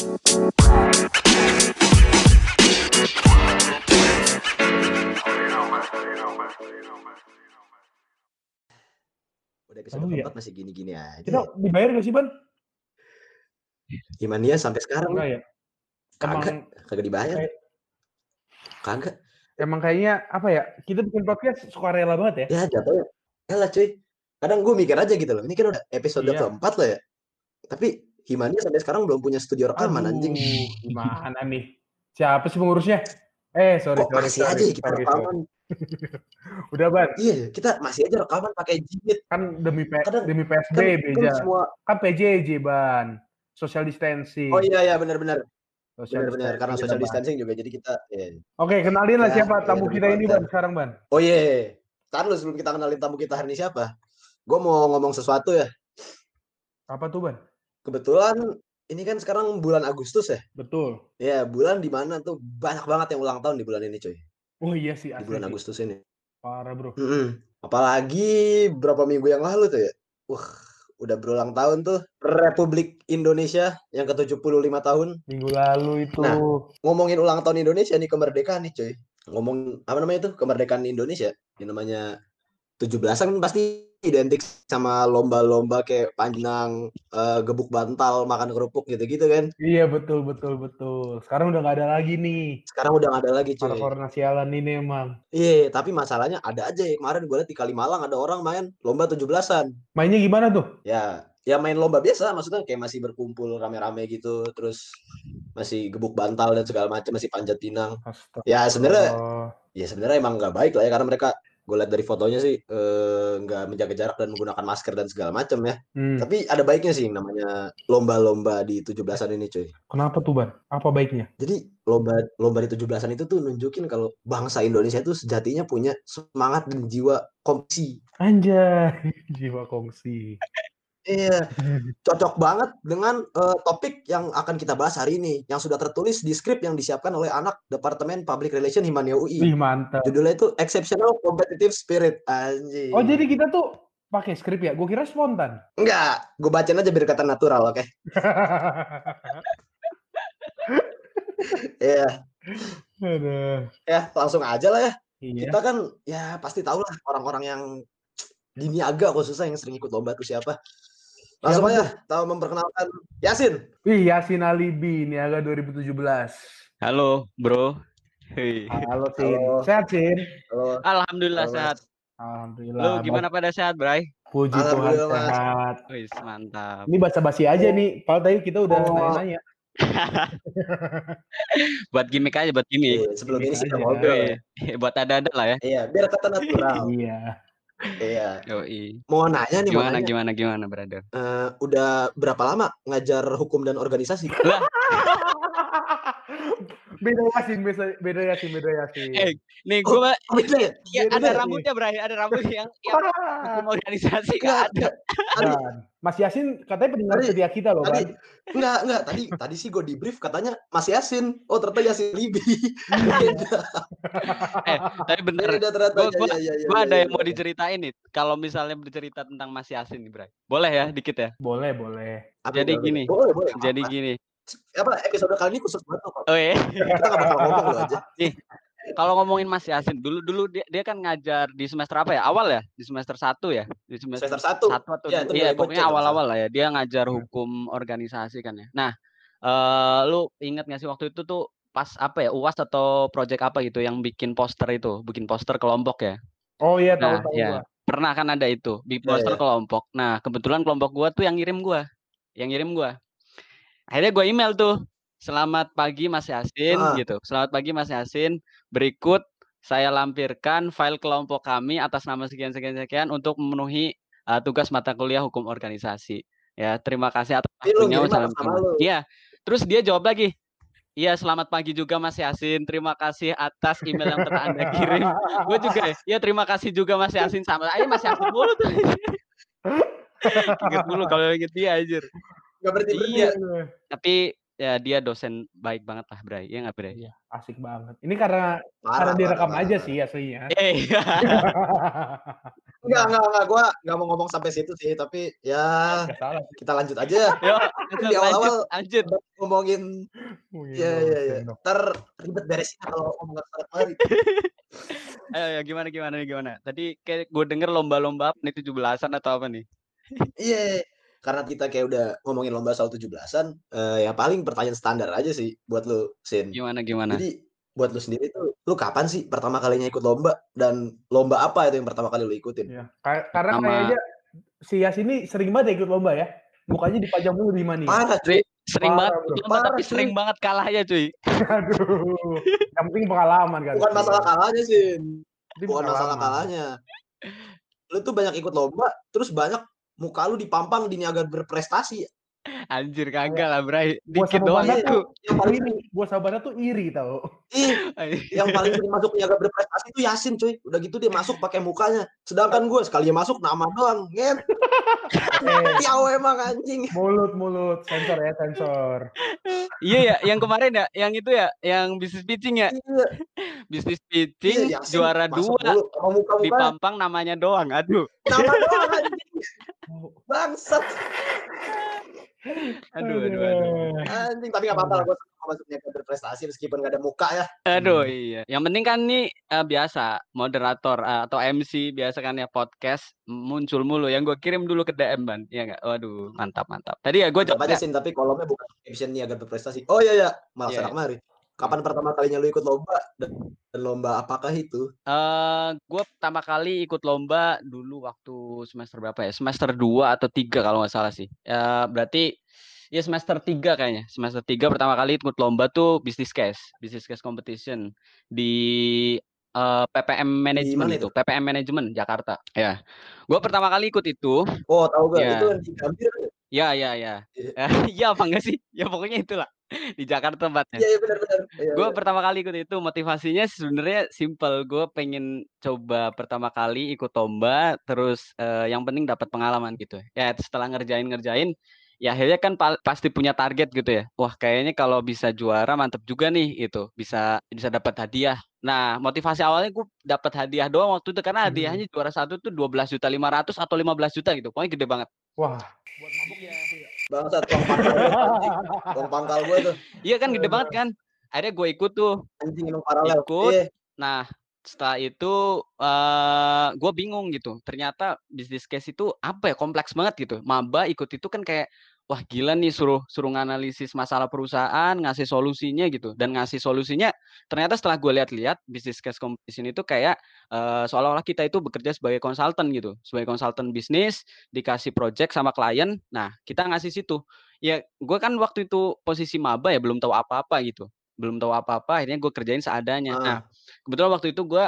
Udah episode Oh, iya. keempat masih gini-gini aja. Kita dibayar gak sih, Ban? Gimana ya sampai sekarang? Enggak ya? Kagak, kagak dibayar. kayak- Kagak. emang kayaknya apa ya? Kita bikin podcast suka rela banget ya. Ya jatuhnya. Elah cuy. Kadang gue mikir aja gitu loh. Ini kan udah episode Iya. keempat loh ya. Tapi Himania sampai sekarang belum punya studio rekaman anjing. Aduh, gimana nih? Siapa sih pengurusnya? Eh, sorry, Kok sorry, masih sorry, aja ya kita sorry, sorry. rekaman? Udah, Ban. Iya, kita masih aja rekaman pakai jilid. Kan demi P- Kadang- demi Kan, PSBB, kan Ja. semua. Kan PJJ, Ban. Social distancing. Oh iya ya benar-benar. Social Benar-benar karena social distancing juga jadi kita. iya. Oke, kenalin lah Ya, siapa iya, tamu demi kita ini. Ban, sekarang, Ban. Oh iya. Tahan lu sebelum kita kenalin tamu kita hari ini siapa. Gue mau ngomong sesuatu ya. Apa tuh, Ban? Kebetulan ini kan sekarang bulan Agustus ya. Betul. Ya bulan di mana tuh banyak banget yang ulang tahun di bulan ini cuy. Oh iya sih, Di bulan sih. Agustus ini. Parah, bro. Mm-mm. Apalagi berapa minggu yang lalu tuh ya. Wah, udah berulang tahun tuh Republik Indonesia yang ke-75 tahun. Minggu lalu itu. Nah. Ngomongin ulang tahun Indonesia nih kemerdekaan nih cuy. Ngomong apa namanya tuh kemerdekaan Indonesia. Yang namanya 17-an kan pasti identik sama lomba-lomba kayak panjang eh, gebuk bantal, makan kerupuk gitu-gitu kan. Iya, betul, betul, betul. Sekarang udah nggak ada lagi nih. Sekarang udah nggak ada lagi cuy. Corona sialan ini emang. Iya, tapi masalahnya ada aja ya. Kemarin gue liat di Kalimalang ada orang main lomba 17-an. Mainnya gimana tuh? Ya, ya main lomba biasa maksudnya kayak masih berkumpul rame-rame gitu, terus masih gebuk bantal dan segala macam, masih panjat pinang. Astaga. Ya sebenarnya ya sebenarnya emang nggak baik lah ya karena mereka gue lihat dari fotonya sih eh, nggak menjaga jarak dan menggunakan masker dan segala macam ya. Hmm. Tapi ada baiknya sih yang namanya lomba-lomba di 17-an ini cuy. Kenapa tuh, Ban? Apa baiknya? Jadi lomba lomba di 17-an itu tuh nunjukin kalau bangsa Indonesia itu sejatinya punya semangat dan jiwa kompetisi. Anjay, jiwa kongsi. Iya, cocok banget dengan eh, topik yang akan kita bahas hari ini, yang sudah tertulis di skrip yang disiapkan oleh anak Departemen Public Relation Himania UI. Ih, mantap. Judulnya itu Exceptional Competitive Spirit. Anjing. Oh, jadi kita tuh pakai skrip ya? Gue kira spontan. Enggak, gue bacain aja biar kata natural, oke? Iya, Aduh. ya langsung aja lah ya. Iya. Kita kan ya pasti tahu lah orang-orang yang di niaga khususnya yang sering ikut lomba itu siapa. Langsung Siapa aja, tahu memperkenalkan Yasin. Wih, Yasin Alibi, Niaga 2017. Halo, bro. Hei. Halo, Sin. Halo. Sehat, Sin? Halo, Alhamdulillah halo, sehat. Alhamdulillah. Lu gimana pada sehat, Bray? Puji Tuhan sehat. Wis, mantap. Ini basa-basi aja nih. Padahal tadi kita udah Oh. nanya-nanya. buat gimmick aja, buat gimmick. Iya, sebelum ini sih ngobrol ya. Wih, buat ada-ada lah ya. Iya, biar kata natural. Iya. Iya. Yoi. Mau nanya nih, mau Gimana, nanya. gimana, gimana, brother? Eh, udah berapa lama ngajar hukum dan organisasi? Lah, beda Yasin, beda, beda Yasin, beda Yasin. eh, nih gua Oh, beda ya? ya, beda ada rambutnya, Bray. Ada rambut yang yang organisasi nggak ada. Mas Yasin katanya pendengar setia kita loh, tadi, Ban. enggak, enggak. Tadi, tadi sih gue di brief katanya Mas Yasin. Oh, ternyata Yasin Libi. Eh, tapi bener. Iya, gua- iya, iya, iya, Gua ada iya, yang mau iya. diceritain nih. Kalau misalnya bercerita tentang Mas Yasin nih, Bray. Boleh ya, dikit ya. Boleh, boleh. Jadi boleh, gini, Boleh, boleh. Jadi apa. gini. Apa episode kali ini khusus banget kok. Oh iya. Kita nggak bakal ngomong lu aja. Kalau ngomongin Mas Yasin, dulu dulu dia, dia kan ngajar di semester apa ya? Awal ya? Di semester 1 ya? Di semester Semester satu. satu atau Ya, iya bocor pokoknya awal-awal lah ya dia ngajar Hmm. hukum organisasi kan ya nah eh lu inget gak sih waktu itu tuh pas apa ya uas atau project apa gitu yang bikin poster itu bikin poster kelompok ya Oh iya, tahu Nah, tahu iya. gua. pernah kan ada itu bikin Iya, poster iya. kelompok nah kebetulan kelompok gua tuh yang ngirim gua yang ngirim gua akhirnya gua email tuh selamat pagi Mas Yasin Ah. gitu selamat pagi Mas Yasin berikut saya lampirkan file kelompok kami atas nama sekian sekian sekian untuk memenuhi uh, tugas mata kuliah hukum organisasi. Ya, terima kasih atas waktunya. Salam. Iya. Terus dia jawab lagi. Iya, selamat pagi juga Mas Yasin. Terima kasih atas email yang telah Anda kirim. Gue juga ya. Iya, terima kasih juga Mas Yasin sama. Ayo Mas Yasin mulu tuh. Ingat mulu kalau inget dia anjir. Gak berarti berarti Iya. ya. Tapi ya dia dosen baik banget lah, Bray. Iya nggak, Bray? Iya, asik banget. Ini karena karena Parah, direkam parah, aja parah. sih aslinya. Eh, Enggak, enggak, enggak. Gua enggak mau ngomong sampai situ sih, tapi ya kita lanjut aja. Yo, Di awal-awal- lanjut. Ngomongin Iya, iya, iya. sendok. Ntar ribet beresin kalau ngomong ke sana kemari. Ayo, ayo, gimana, gimana, gimana? Tadi kayak gue denger lomba-lomba apa nih 17-an atau apa nih? Iya, karena kita kayak udah ngomongin lomba soal 17-an, eh, ya paling pertanyaan standar aja sih buat lu, Sin. Gimana, gimana? Jadi buat lu sendiri tuh, lu kapan sih pertama kalinya ikut lomba dan lomba apa itu yang pertama kali lu ikutin? Iya. Ka- Karena Pertama- kayaknya si Yas ini sering banget ya ikut lomba ya. Mukanya dipajang mulu di mana nih. Parah, cuy. Sering, Parah, banget ikut lomba, Parah, tapi cuy. sering banget kalah ya cuy. Aduh. Yang penting pengalaman kan. Bukan masalah kalahnya, Sin. Bukan masalah kalahnya. Lu tuh banyak ikut lomba, terus banyak muka lu dipampang di niaga berprestasi. Anjir kagak lah, Bray. Dikit doang itu. tuh Yang paling. Gua sahabatnya tuh iri tau. ih, yang paling sering masuk niaga berprestasi itu Yasin, cuy. Udah gitu dia masuk pakai mukanya. Sedangkan gue sekali masuk nama doang. Nget. Eh, Tiau emang anjing. mulut mulut sensor ya sensor. Iya ya, yang kemarin ya, yang itu ya, yang bisnis pitching ya. Iya, Bisnis iya, pitching Yasin juara dua dipampang namanya doang. Aduh, Nama doang anjing. Oh, Bangsat. aduh, aduh, aduh. Anjing, tapi gak apa-apa lah gue masuk niaga berprestasi meskipun gak ada muka ya. Aduh, Hmm. iya. Yang penting kan nih eh, biasa moderator eh, atau MC biasa kan ya podcast muncul mulu. Yang gue kirim dulu ke DM ban, Iya nggak? Waduh, mantap mantap. Tadi ya gue jawab aja sih, tapi kolomnya bukan caption niaga berprestasi. Oh iya, iya. Malah Iya, sana kemari. Kapan pertama kalinya lu ikut lomba dan, dan lomba apakah itu? Eh, gue pertama kali ikut lomba dulu waktu semester berapa ya? Semester 2 atau tiga kalau nggak salah sih. Ya berarti ya semester 3 kayaknya. Semester 3 pertama kali ikut lomba tuh business case, business case competition di eh, PPM management mana itu, itu? PPM management Jakarta. Ya. Gue pertama kali ikut itu. Oh, tahu gak? Iya. Itu yang di Gambir. kan? Ya, ya, ya. Iya. Iya apa enggak sih? Ya pokoknya itulah di Jakarta tempatnya. Iya, iya benar-benar. Iya, Gue iya. pertama kali ikut itu motivasinya sebenarnya simple. Gue pengen coba pertama kali ikut lomba, terus eh, yang penting dapat pengalaman gitu. Ya setelah ngerjain ngerjain, ya akhirnya kan pa- pasti punya target gitu ya. Wah kayaknya kalau bisa juara mantep juga nih itu, bisa bisa dapat hadiah. Nah motivasi awalnya gue dapat hadiah doang waktu itu karena Hmm. hadiahnya juara satu tuh 12 juta 500 atau 15 juta gitu. Pokoknya gede banget. Wah. Bangsat, uang pangkal gue anjing. Uang pangkal gue tuh. Iya kan gede banget kan. Akhirnya gue ikut tuh. Anjing emang paralel. Ikut. Iya. Nah, setelah itu eh gue bingung gitu. Ternyata bisnis case itu apa ya kompleks banget gitu. Maba ikut itu kan kayak wah gila nih suruh suruh nganalisis masalah perusahaan, ngasih solusinya gitu. Dan ngasih solusinya ternyata setelah gue lihat-lihat bisnis case competition itu kayak eh, seolah-olah kita itu bekerja sebagai konsultan gitu. Sebagai konsultan bisnis, dikasih project sama klien. Nah, kita ngasih situ. Ya, gue kan waktu itu posisi maba ya belum tahu apa-apa gitu. Belum tahu apa-apa, akhirnya gue kerjain seadanya. Ah. Nah, kebetulan waktu itu gue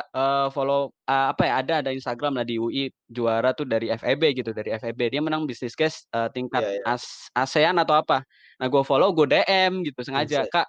follow eh, apa ya ada ada Instagram lah di UI juara tuh dari FEB gitu dari FEB dia menang bisnis case eh, tingkat Iya, iya. As- ASEAN atau apa nah gue follow gue DM gitu sengaja kak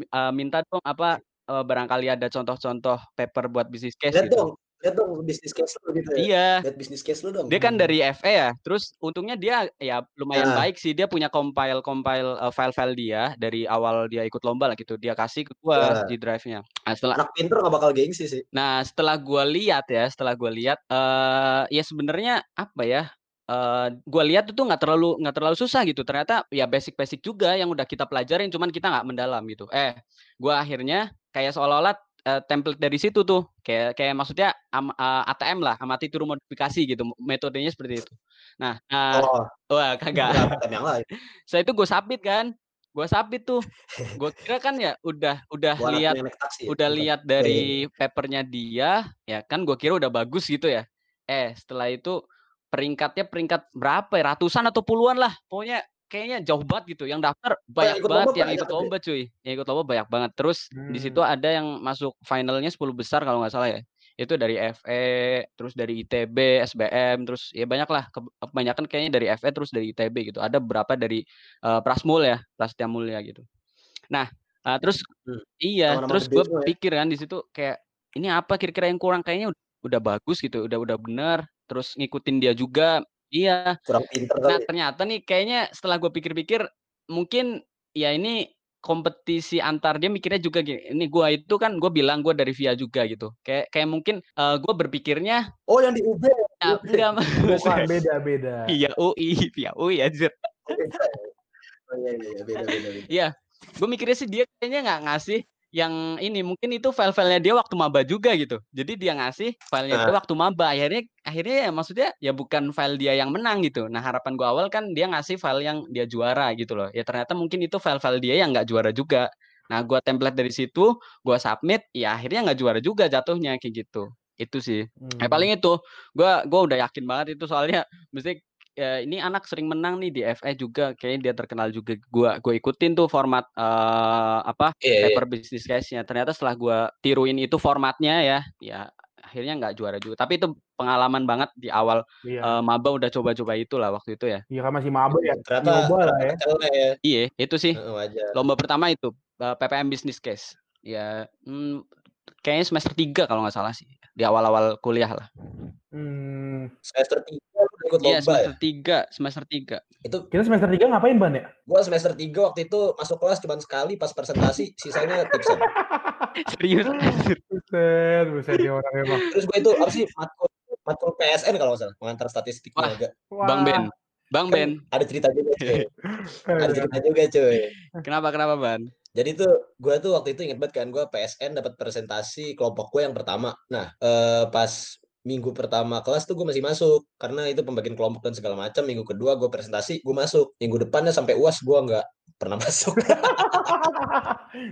eh, minta dong apa eh, barangkali ada contoh-contoh paper buat bisnis case Lihat gitu dong, lihat dong bisnis case lu gitu ya. iya Lihat bisnis case lu dong. dia kan dari FE ya terus untungnya dia ya lumayan Nah. baik sih dia punya compile compile eh, file-file dia dari awal dia ikut lomba lah gitu dia kasih ke gue Ya. di drive-nya nah, setelah Anak pinter gak bakal gengsi sih. Nah, setelah gua lihat ya, setelah gua lihat, eh ya sebenarnya apa ya? eh gua lihat itu nggak terlalu nggak terlalu susah gitu. Ternyata ya basic-basic juga yang udah kita pelajarin, cuman kita nggak mendalam gitu. Eh, gua akhirnya kayak seolah-olah eh, template dari situ tuh, kayak kayak maksudnya am- eh, ATM lah, amati turun modifikasi gitu. Metodenya seperti itu. Nah, nah Oh, wah kagak. yang lain. Saya itu gue submit kan, gue submit tuh. Gue kira kan ya udah udah Gua lihat taksi ya, udah lihat Iya, iya. dari papernya dia ya kan gue kira udah bagus gitu ya eh setelah itu peringkatnya peringkat berapa ya ratusan atau puluhan lah pokoknya kayaknya jauh banget gitu yang daftar banyak ikut banget yang ikut gede. lomba cuy. Yang ikut lomba banyak banget. Terus di situ Hmm. ada yang masuk finalnya 10 besar kalau nggak salah ya. Itu dari FE terus dari ITB SBM terus ya banyak lah Ke- kebanyakan kayaknya dari FE terus dari ITB gitu. Ada beberapa dari eh, Prasmul ya Prasetya Mulia gitu. Nah eh, terus Hmm. iya terus gue ya. pikir kan di situ kayak ini apa kira-kira yang kurang? Kayaknya udah, udah bagus gitu udah udah bener. Terus ngikutin dia juga iya Kurang pinter Nah, kali. ternyata nih kayaknya setelah gue pikir-pikir mungkin ya ini kompetisi antar dia mikirnya juga gini. Ini gua itu kan gue bilang gue dari via juga gitu. Kayak kayak mungkin eh, gue berpikirnya Oh, yang di UB. Ya, enggak Bukan beda beda. Iya UI, via UI anjir. Oh iya iya iya, beda beda beda. Iya, gue mikirnya sih dia kayaknya nggak ngasih yang ini mungkin itu file-filenya dia waktu maba juga gitu. Jadi dia ngasih filenya dia waktu maba. Akhirnya akhirnya ya maksudnya ya bukan file dia yang menang gitu. Nah harapan gue awal kan dia ngasih file yang dia juara gitu loh. Ya ternyata mungkin itu file-file dia yang nggak juara juga. Nah gua template dari situ, gua submit, ya akhirnya nggak juara juga jatuhnya kayak gitu. Itu sih. Eh Hmm. paling itu, gua gua udah yakin banget itu soalnya mesti ya ini anak sering menang nih di FE juga, kayaknya dia terkenal juga. Gua gua ikutin tuh format eh apa Iya iya. paper business case-nya. Ternyata setelah gua tiruin itu formatnya ya, ya akhirnya nggak juara juga. Tapi itu pengalaman banget di awal Iya. eh, maba udah coba-coba itulah waktu itu ya. Iya kan masih mabuk ya. Ternyata Nyoba lah ya. ya. Iya, itu sih Heeh, wajar. lomba pertama itu eh, PPM business case. Ya, hmm, kayaknya semester 3 kalau nggak salah sih. Di awal-awal kuliah lah. Hmm. Semester 3 lu udah ikut Iya, lomba ya? semester 3, semester 3. Itu Kita semester 3 ngapain Ban ya? gua semester 3 waktu itu masuk kelas cuma sekali pas presentasi, sisanya tipsan. Serius. Buset, buset dia orang emang. Terus gua itu apa sih matkul matkul PSN kalau nggak salah, pengantar statistik Wah. niaga. Bang Ben. Bang Kan Ben. ada cerita juga cuy. Ada cerita juga cuy. Kenapa kenapa, Ban? Jadi tuh gua tuh waktu itu inget banget kan gua PSN dapat presentasi kelompok gue yang pertama. Nah, eh, pas minggu pertama kelas tuh gue masih masuk karena itu pembagian kelompok dan segala macam. Minggu kedua gue presentasi, gue masuk. Minggu depannya sampai UAS gua nggak pernah masuk.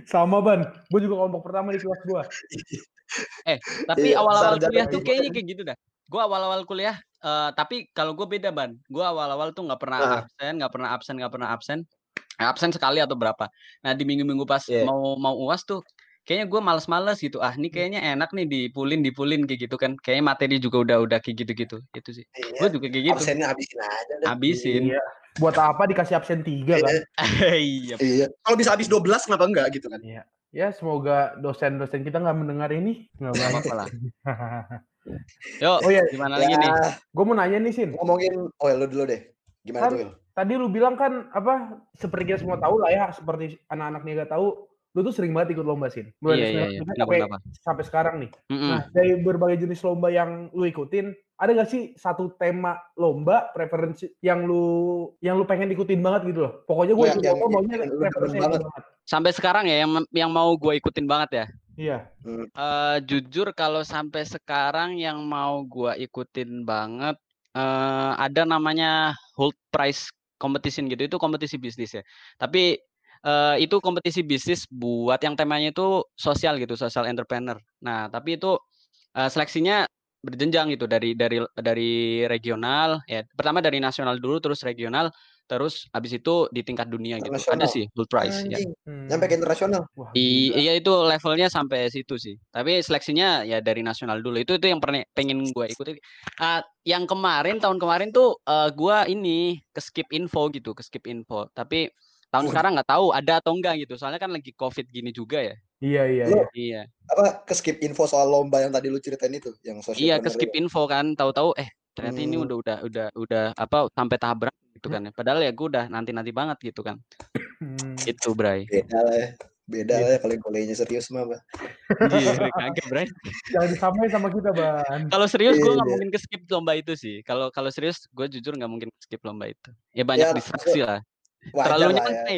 Sama Ban, gue juga kelompok pertama di kelas gua. Tapi Iya, awal-awal sarjana kuliah tuh kayaknya kayak gitu dah. Gua awal-awal kuliah eh, tapi kalau gue beda, Ban. Gua awal-awal tuh nggak pernah Ah. absen, nggak pernah absen, nggak pernah absen. Absen sekali atau berapa. Nah, di minggu-minggu pas Iya. mau mau UAS tuh kayaknya gue males-males gitu. Ah, ini kayaknya enak nih dipulin, dipulin kayak gitu kan. Kayaknya materi juga udah udah kayak gitu-gitu. Itu sih. Gue juga kayak gitu. Absennya habisin aja deh. Habisin. Iya. Buat apa dikasih absen 3 kan? Iya. Iya. Kalau bisa habis 12 kenapa enggak gitu kan? Iya. Ya semoga dosen-dosen kita nggak mendengar ini. Nggak apa-apa lah. Yuk, Oh iya, gimana lagi nih? Ya, gue mau nanya nih Sin. ngomongin oh ya lu dulu deh. Gimana Kan tuh? Wil? Tadi lu bilang kan apa seperti kita semua tahu lah ya, seperti anak-anak niaga tahu, lu tuh sering banget ikut lomba Sin. Mulai Iya, iya, iya. sampai, kenapa? sampai sekarang nih. Mm-mm. Nah, dari berbagai jenis lomba yang lu ikutin, ada gak sih satu tema lomba preferensi yang lu yang lu pengen ikutin banget gitu loh? Pokoknya gue Yang- ikut yang- lomba maunya yang preferensinya banget. banget. Sampai sekarang ya yang yang mau gue ikutin banget ya. Iya. Eh jujur kalau sampai sekarang yang mau gua ikutin banget eh ada namanya Hold Price Competition gitu. Itu kompetisi bisnis ya. Tapi eh itu kompetisi bisnis buat yang temanya itu sosial gitu, social entrepreneur. Nah, tapi itu eh, seleksinya berjenjang gitu dari dari dari regional ya. Pertama dari nasional dulu terus regional terus habis itu di tingkat dunia gitu. Ada sih Hold Price ya. Hmm. nyampe ke internasional. Wah, I, gila. iya itu levelnya sampai situ sih. Tapi seleksinya ya dari nasional dulu. Itu itu yang pernah pengen gue ikuti. Ah, yang kemarin tahun kemarin tuh eh, gua ini ke skip info gitu, ke skip info. Tapi tahun Wih. sekarang nggak tahu ada atau enggak gitu. Soalnya kan lagi covid gini juga ya. Iya, iya, Lu iya. Iya, Apa ke skip info soal lomba yang tadi lu ceritain itu, yang sosial iya ke skip ya? info kan. Tahu-tahu eh ternyata ini Hmm. udah udah udah udah apa sampai tahap berapa gitu kan ya. Padahal ya gue udah nanti-nanti banget gitu kan. Hmm. Itu Bray. Beda lah ya. Beda lah ya kalau kuliahnya serius mah. Bah. Iya, kagak Bray. Jangan disamain sama kita, Ban. Kalau serius gue Iya, nggak iya. mungkin ke skip lomba itu sih. Kalau kalau serius gue jujur nggak mungkin skip lomba itu. Ya banyak Ya, distraksi lah. Wajar Terlalu lah ya. nyantai.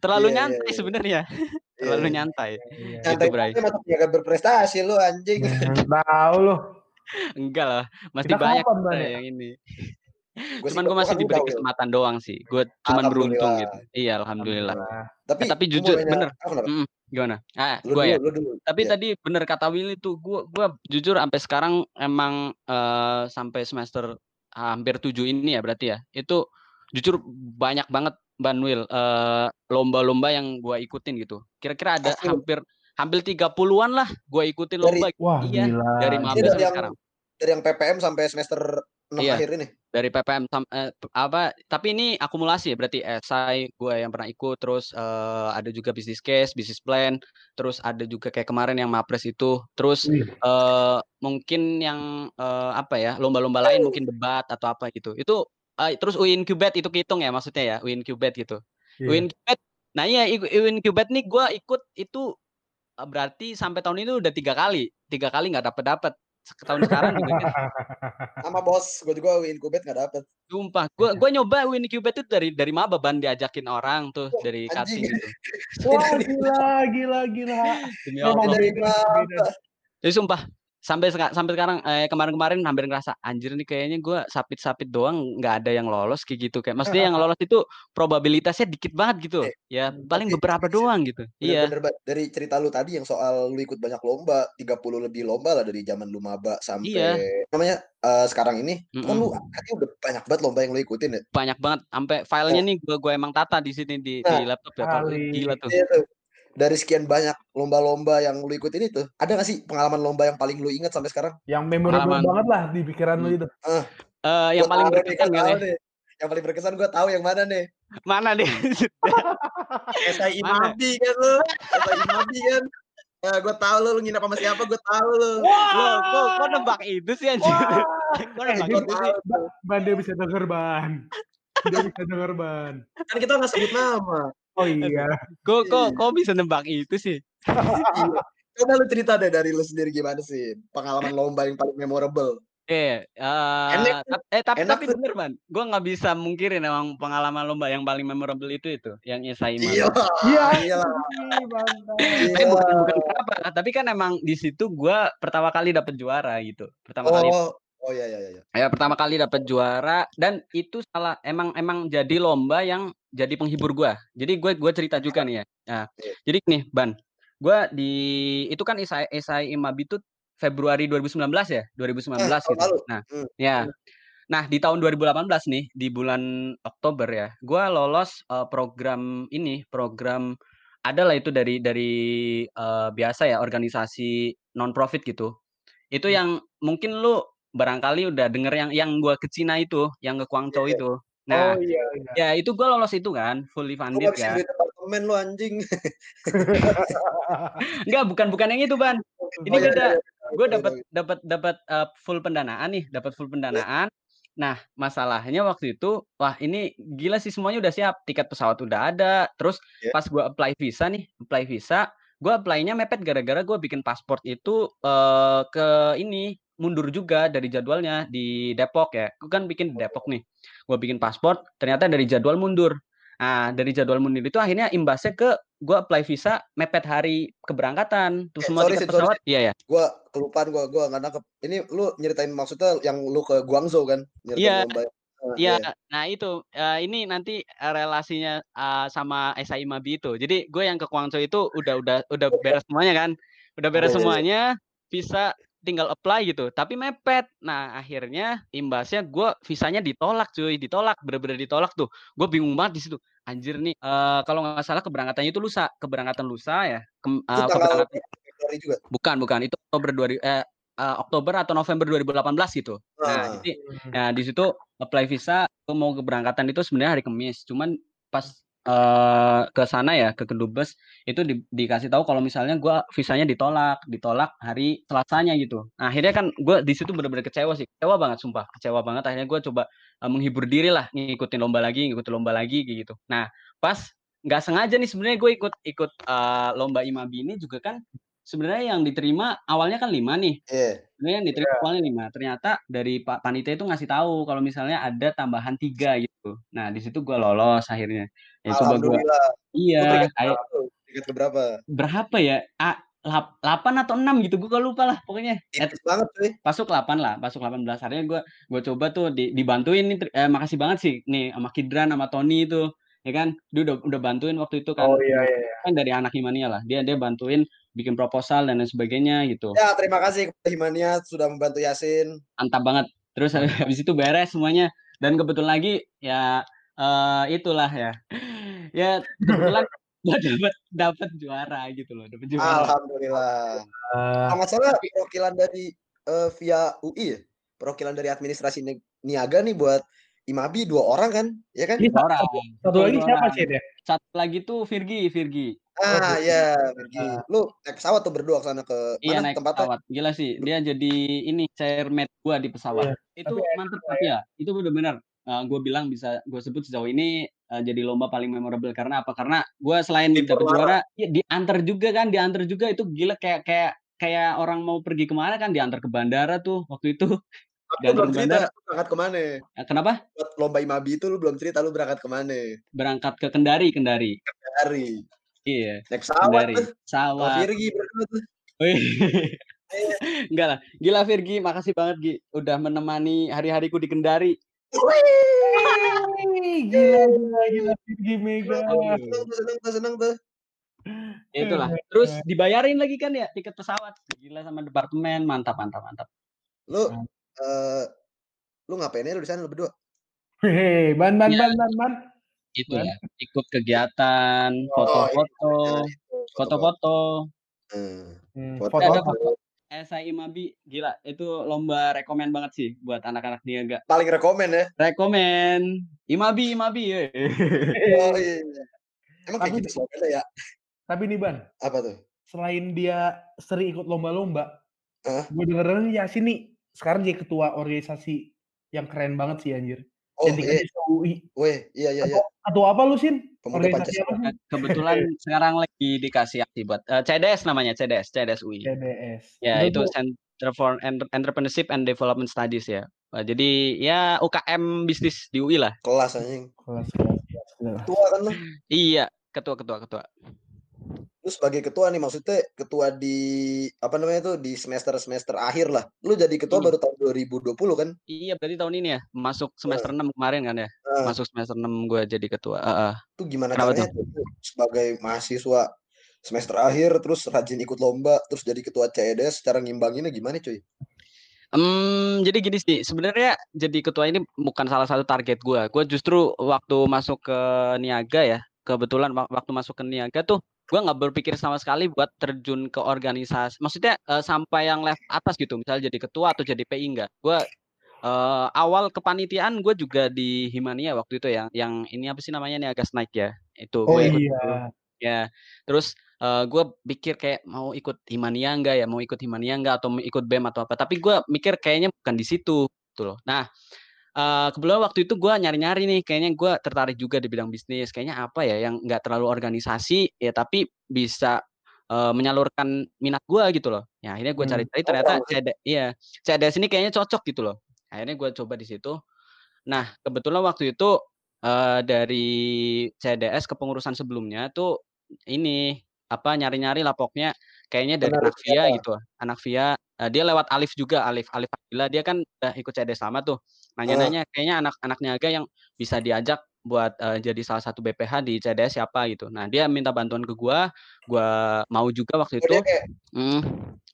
Terlalu Iya, iya, nyantai iya. sebenarnya. Iya, Terlalu iya. nyantai. Iya. Nyantai Gitu, Bray. banget masuk niaga berprestasi lu anjing. Tahu loh. Enggak lah, masih Kita banyak kapan, ya? yang ini. Gua Cuman gue gua masih diberi Wil. kesempatan doang sih. Gue cuman beruntung gitu. Iya, alhamdulillah. Tapi, Eh, tapi jujur, nanya- bener. Mm, gimana? Ah, gue dulu, ya. lu dulu. Tapi Iya. tadi bener kata Willy tuh, gue gua jujur sampai sekarang emang eh, sampai semester hampir tujuh ini ya berarti ya. Itu jujur banyak banget Ban Will eh, lomba-lomba yang gue ikutin gitu. Kira-kira ada Asli. hampir hampir 30-an lah gue ikutin Dari- lomba Wah, Iya, gila. dari maba dari sampai yang sekarang. dari yang PPM sampai semester 6 Iya. akhir ini. Dari PPM eh, apa tapi ini akumulasi ya berarti esai gue yang pernah ikut terus eh, ada juga business case, business plan, terus ada juga kayak kemarin yang Mapres itu, terus Wih, eh mungkin yang eh, apa ya lomba-lomba lain mungkin debat atau apa gitu itu eh, terus UIN Qbet itu kehitung ya maksudnya ya UIN Qbet gitu iya. UIN Qbet nah iya i- UIN Qbet nih gue ikut itu berarti sampai tahun ini udah tiga kali tiga kali nggak dapet dapet tahun sekarang juga kan. Sama bos, gue juga win kubet nggak dapet. Sumpah, gua gua nyoba win Cubed itu dari dari maba ban diajakin orang tuh Oh, dari cutting gitu. Wah gila, gila, gila. Demi Allah. dari maba. Jadi sumpah sampai sampai sekarang eh, kemarin-kemarin hampir ngerasa anjir nih kayaknya gua sapit-sapit doang nggak ada yang lolos kayak gitu kayak maksudnya yang lolos itu probabilitasnya dikit banget gitu. Eh, Ya paling tapi- beberapa doang gitu. Iya. Dari cerita lu tadi yang soal lu ikut banyak lomba, 30 lebih lomba lah dari zaman lu maba sampai Iya. namanya eh, sekarang ini. Itu Kan Mm-mm. lu katanya udah banyak banget lomba yang lu ikutin ya. Banyak banget sampai filenya nih gua gua emang tata di sini di, di Nah, laptop ya. Gila tuh. Iya tuh. Dari sekian banyak lomba-lomba yang lu ikutin itu, ada gak sih pengalaman lomba yang paling lu ingat sampai sekarang? Yang memorable Pengalaman. banget lah di pikiran lu Hmm. itu. Eh, yang Gua paling nih, berkesan ya. nih. Yang paling berkesan gue tahu yang mana nih. Mana deh? SI? Imabi kan lu. SI Imabi kan. Ya, gue tahu lu, lu nginep sama siapa, gue tahu lu. Lo kok kok nebak itu sih anjir? Eh, nebak dia, itu sih? ban dia bisa denger ban. Dia bisa denger ban. Kan kita nggak sebut nama. Oh iya. Kok kok Iya. kok bisa nebak itu sih? Iya. Coba lu cerita deh dari lu sendiri gimana sih pengalaman lomba yang paling memorable. Eh, Enak eh, eh tapi Enak tapi bener man, gue nggak bisa mungkirin emang pengalaman lomba yang paling memorable itu itu, yang Isai Iya. Iya. Iya. Eh bukan bukan kenapa, tapi kan emang di situ gue pertama kali dapet juara gitu, pertama kali. Oh, iya iya iya. Ya pertama kali dapet juara dan itu salah emang emang jadi lomba yang jadi penghibur gua. Jadi gue gue cerita juga nih ya. Nah, Iya. jadi nih Ban, gua di itu kan Isai Isai Imabi itu Februari 2019 ya, 2019 tahun gitu. lalu. Nah, Hmm. ya. Nah, di tahun 2018 nih, di bulan Oktober ya, gua lolos eh, program ini, program adalah itu dari dari eh, biasa ya organisasi non profit gitu. Itu Hmm. yang mungkin lu barangkali udah denger yang yang gua ke Cina itu, yang ke Guangzhou Iya. itu. Oh Nah, iya, iya. ya itu gua lolos itu kan, fully funded ngabisin kan. apartemen lu anjing. Enggak, bukan bukan yang itu, Ban. Ini Oh, iya, beda. iya, iya. Gue Iya, dapat iya. dapat dapat eh, full pendanaan nih, dapat full pendanaan. Nah, masalahnya waktu itu, wah ini gila sih semuanya udah siap, tiket pesawat udah ada. Terus Iya. pas gua apply visa nih, apply visa, gua apply-nya mepet gara-gara gua bikin paspor itu eh ke ini mundur juga dari jadwalnya di Depok ya. Gue kan bikin di Depok nih. Gua bikin paspor, ternyata dari jadwal mundur. Nah, dari jadwal mundur itu akhirnya imbasnya ke gua apply visa mepet hari keberangkatan. Tuh Eh, semua sorry, tiket pesawat. Iya ya. Gua kelupaan gua gua nggak nangkep. Ini lu nyeritain maksudnya yang lu ke Guangzhou kan? Iya. lomba. Nah, Iya, nah itu eh, ini nanti relasinya eh, sama SI Mabi itu. Jadi gue yang ke Guangzhou itu udah udah udah beres semuanya kan, udah beres Iya, iya, iya. semuanya, bisa tinggal apply gitu. Tapi mepet. Nah akhirnya imbasnya gue visanya ditolak cuy, ditolak, bener-bener ditolak tuh. Gue bingung banget di situ. Anjir nih, eh, kalau nggak salah keberangkatannya itu lusa, keberangkatan lusa ya. Eh, tanggal keberangkatan juga. bukan bukan itu Oktober 2000 eh, eh, Oktober atau November 2018 gitu. Nah, Ah. jadi Nah, di situ apply visa gue mau keberangkatan itu sebenarnya hari Kamis. Cuman pas eh, ke sana ya ke Kedubes itu di- dikasih tahu kalau misalnya gua visanya ditolak, ditolak hari Selasanya gitu. Nah, akhirnya kan gue di situ bener-bener kecewa sih, kecewa banget sumpah, kecewa banget. Akhirnya gue coba eh, menghibur diri lah, ngikutin lomba lagi, ngikutin lomba lagi gitu. Nah, pas nggak sengaja nih sebenarnya gue ikut ikut eh, lomba Imabi ini juga kan sebenarnya yang diterima awalnya kan lima nih. Iya. sebenarnya yang diterima awalnya lima. Ternyata dari pak panitia itu ngasih tahu kalau misalnya ada tambahan tiga gitu. Nah di situ gue lolos akhirnya. Ya coba gue. Lu iya ayo, berapa berapa ya? Lap- 8 atau 6 gitu gue lupa lah pokoknya. Tipis banget cuy. masuk 8 lah masuk 18 akhirnya gue gue coba tuh di, dibantuin nih eh, makasih banget sih nih sama Kidran sama Tony itu ya kan? Dia udah udah bantuin waktu itu kan. Oh iya iya. iya. kan dari anak Himania lah. Dia dia bantuin bikin proposal dan lain sebagainya gitu Ya, terima kasih kepada Himania sudah membantu Yasin. mantap banget. Terus habis itu beres semuanya dan kebetulan lagi ya eh, itulah ya. Ya kebetulan dapat dapat juara gitu loh, dapat juara. Alhamdulillah. Eh, nggak salah perwakilan dari eh, via UI ya, perwakilan dari administrasi Ni- niaga nih buat Imabi dua orang kan, ya kan? ini Dua orang. satu lagi Dua siapa sih ya? Satu lagi tuh Virgi, Virgi. Ah, Virgi. ya, Virgi. Lu naik pesawat tuh berdua ke sana ke Iya mana naik tempatnya? pesawat. Gila sih, dia jadi ini chairmate gua di pesawat. Itu Tapi mantep tapi ya, itu benar-benar gue bilang bisa gue sebut sejauh ini eh, jadi lomba paling memorable karena apa? Karena gue selain Di dapat juara, ya diantar juga kan, diantar juga itu gila kayak kayak kayak orang mau pergi ke mana kan diantar ke bandara tuh waktu itu. Diantar belum ke cerita berangkat ke mana. Eh, Kenapa? Buat lomba IMABI itu lu belum cerita lu berangkat ke mana. Berangkat ke Kendari, Kendari. Hari. Iya, Naik pesawat Kendari. tuh. Sama Pesawat. Virgi tuh. Enggak lah. Gila Virgi, makasih banget Gi udah menemani hari-hariku di Kendari. Wih, gila gila gila Virgi Mega. Seneng tuh, seneng tuh, seneng tuh. Ya itulah. Terus dibayarin lagi kan ya tiket pesawat. Gila sama departemen, mantap mantap mantap. Lu Eh lu ngapainnya lu di sana lu berdua? Hehe, ban ban Ya. ban ban ban. Itulah, ikut kegiatan, Oh, foto-foto, itu, foto-foto. Hmm. Hmm, Foto Foto ada apa? foto SI Mabi, gila itu lomba rekomen banget sih buat anak-anak niaga. Paling rekomen ya. Rekomen Imabi Imabi. ye. Oh iya. Emang kayak Tapi- gitu slogannya ya? Tapi nih ban, Apa tuh? selain dia sering ikut lomba-lomba, gue denger Yasin nih sekarang jadi ketua organisasi yang keren banget sih anjir. Oh Yang iya, tingkatnya UI. weh, iya iya iya. Atau apa lu Sin? Pemuda Pancasila. Kebetulan sekarang lagi dikasih aktif buat eh, CDS namanya, CDS, CDS UI. CDS. Ya, itu tuh- Center for Entre- Entrepreneurship and Development Studies ya. Wah, jadi ya UKM bisnis di UI lah. Kelas anjing. kelas kelas kelas, kelas. Ketua kan lu. Iya, ketua ketua ketua. Lu sebagai ketua nih maksudnya ketua di apa namanya tuh di semester-semester akhir lah. Lu jadi ketua Hmm. baru tahun 2020 kan? Iya, berarti tahun ini ya, masuk semester 6 kemarin kan ya. Nah, Masuk semester 6 gue jadi ketua. Heeh. itu gimana Kenapa caranya tuh? Sebagai mahasiswa semester akhir terus rajin ikut lomba terus jadi ketua CEDS cara ngimbanginnya gimana cuy? Hmm, jadi gini sih, sebenarnya jadi ketua ini bukan salah satu target gua. Gua justru waktu masuk ke niaga ya, kebetulan wak- waktu masuk ke niaga tuh gua nggak berpikir sama sekali buat terjun ke organisasi. Maksudnya eh, sampai yang level atas gitu, misalnya jadi ketua atau jadi PI enggak. Gua eh, awal kepanitiaan gue juga di Himania waktu itu ya, yang ini apa sih namanya nih agak naik ya. Itu Oh gue ikut iya. Ya, terus eh gue pikir kayak mau ikut Himania enggak ya, mau ikut Himania enggak atau ikut BEM atau apa. Tapi gue mikir kayaknya bukan di situ, gitu loh. Nah, eh kebetulan waktu itu gue nyari-nyari nih, kayaknya gue tertarik juga di bidang bisnis. Kayaknya apa ya yang nggak terlalu organisasi, ya tapi bisa eh, menyalurkan minat gue gitu loh. Ya akhirnya gue Hmm. cari-cari Oh, ternyata bagus. CD, iya CDS ini kayaknya cocok gitu loh. Akhirnya gue coba di situ. Nah, kebetulan waktu itu eh dari CDS kepengurusan sebelumnya tuh ini apa nyari-nyari lapoknya kayaknya dari anak Via siapa? gitu. Anak Via eh, dia lewat Alif juga, Alif Alif Fadila dia kan udah ikut CDS sama tuh. Nanya-nanya kayaknya anak-anak niaga yang bisa diajak buat eh, jadi salah satu BPH di CDS siapa gitu. Nah, dia minta bantuan ke gua, gua mau juga waktu Oh, itu. dia kayak Hmm,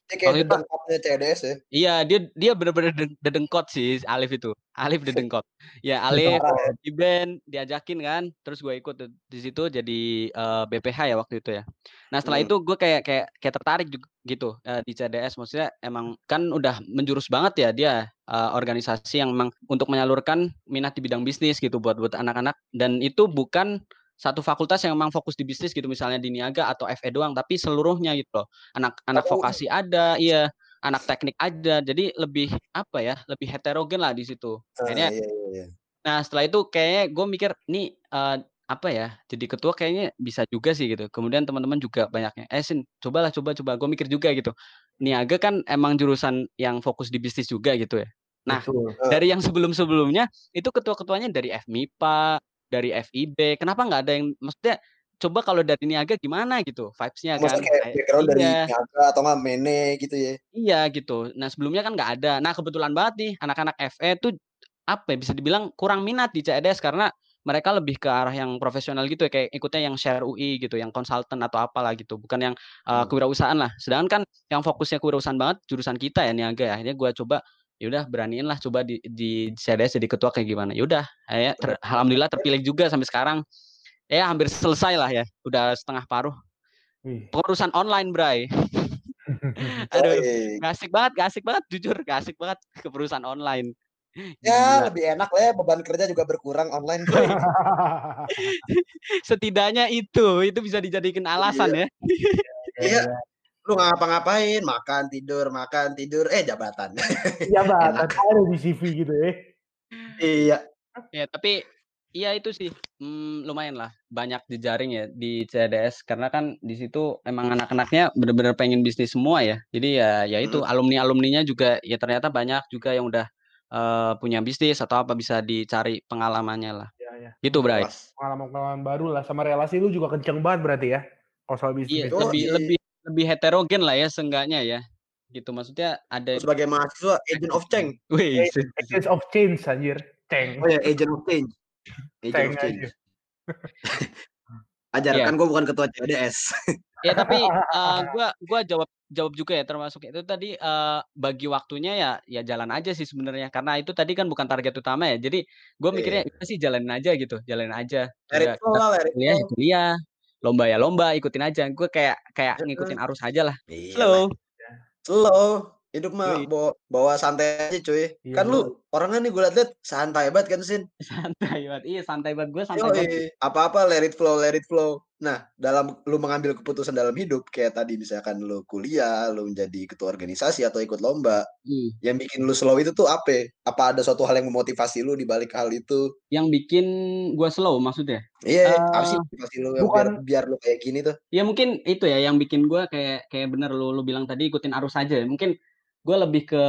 dia kayak Waktu itu- dedengkotnya CEDS ya. Iya, dia dia bener-bener de- dedengkot sih Alif itu. Alif dedengkot. Ya, Alif ya. di band diajakin kan, terus gue ikut di situ jadi eh, BPH ya waktu itu ya. Nah setelah Hmm. itu gue kayak kayak kayak tertarik juga gitu eh, di CDS, maksudnya emang kan udah menjurus banget ya dia eh, organisasi yang memang untuk menyalurkan minat di bidang bisnis gitu buat buat anak-anak dan itu bukan satu fakultas yang memang fokus di bisnis gitu misalnya di niaga atau FE doang tapi seluruhnya gitu loh anak anak vokasi ada iya anak teknik ada jadi lebih apa ya lebih heterogen lah di situ akhirnya iya iya iya. Nah setelah itu kayaknya gue mikir nih eh, apa ya jadi ketua kayaknya bisa juga sih gitu. Kemudian teman-teman juga banyaknya, eh Sin cobalah coba coba. Gue mikir juga gitu. Niaga kan emang jurusan yang fokus di bisnis juga gitu ya. Nah Betul. dari yang sebelum-sebelumnya itu ketua-ketuanya dari FMIPA, dari FIB. Kenapa nggak ada yang maksudnya coba kalau dari niaga gimana gitu vibes-nya kan? Maksudnya kayak background dari iya. niaga atau nggak mene gitu ya. Iya gitu. Nah sebelumnya kan nggak ada. Nah kebetulan banget nih anak-anak FE tuh apa ya bisa dibilang kurang minat di CEDS karena mereka lebih ke arah yang profesional gitu ya kayak ikutnya yang share UI gitu, yang konsultan atau apalah gitu, bukan yang uh, kewirausahaan lah. Sedangkan kan yang fokusnya kewirausahaan banget jurusan kita ya niaga ya. Akhirnya gue coba yaudah beraniin lah coba di, di CEDS jadi ketua kayak gimana. Yaudah, akhirnya ter- alhamdulillah terpilih juga sampai sekarang. Ya hampir selesai lah ya, udah setengah paruh. Pengurusan online, Bray. Aduh. iya. Gak asik banget, gak asik banget, jujur gak asik banget ke perusahaan online. Ya Gila. lebih enak lah ya beban kerja juga berkurang online. Setidaknya itu, itu bisa dijadikan alasan ya. Iya. Lu nggak ngapa-ngapain, makan tidur, makan tidur, eh jabatan. Ya banget, ada di CV gitu ya. iya. Ya, tapi Iya itu sih, mmm, lumayan lah banyak jejaring ya di CDS karena kan di situ emang anak-anaknya bener-bener pengen bisnis semua ya. Jadi ya ya itu Mhm. alumni-alumninya juga ya ternyata banyak juga yang udah, eee, punya bisnis atau apa bisa dicari pengalamannya lah. Iya iya. Gitu, Bray. Pengalaman-pengalaman baru lah sama relasi lu juga kenceng banget berarti ya? Kalau soal Iya bisnis. Yoi. lebih lebih lebih heterogen lah ya seenggaknya ya, gitu maksudnya ada sebagai mahasiswa agent of change. Wih, Agent of change anjir, ceng. Oh ya, agent of change. Agent Ceng of change. aja. Ajar, Iya. kan gue bukan ketua CDS. Ya tapi, eee, gua gua jawab jawab juga ya termasuk itu tadi, eee, bagi waktunya ya ya jalan aja sih sebenarnya karena itu tadi kan bukan target utama ya. Jadi gua mikirnya Iya. udah sih jalanin aja gitu, jalanin aja. Kuliah ya flow. kuliah, lomba ya lomba, ikutin aja. Gue kayak kayak ngikutin arus aja lah. Iya lah. Slow. Slow. Hidup mah Yoi. Bawa santai aja cuy. Iya, Kan lu orangnya nih gue liat-liat santai banget kan Sin. Santai banget. Iya santai banget, gue santai banget. Apa-apa let it flow, let it flow. Nah, dalam lu mengambil keputusan dalam hidup kayak tadi misalkan lu kuliah, lu menjadi ketua organisasi atau ikut lomba, Mmm. yang bikin lu slow itu tuh apa? Apa ada suatu hal yang memotivasi lu di balik hal itu? Yang bikin gua slow maksudnya? Iya, apa sih motivasi lu yang biar bukan biar lu kayak gini tuh? ya mungkin itu ya yang bikin gua kayak kayak bener lu lu bilang tadi ikutin arus aja ya. Mungkin gua lebih ke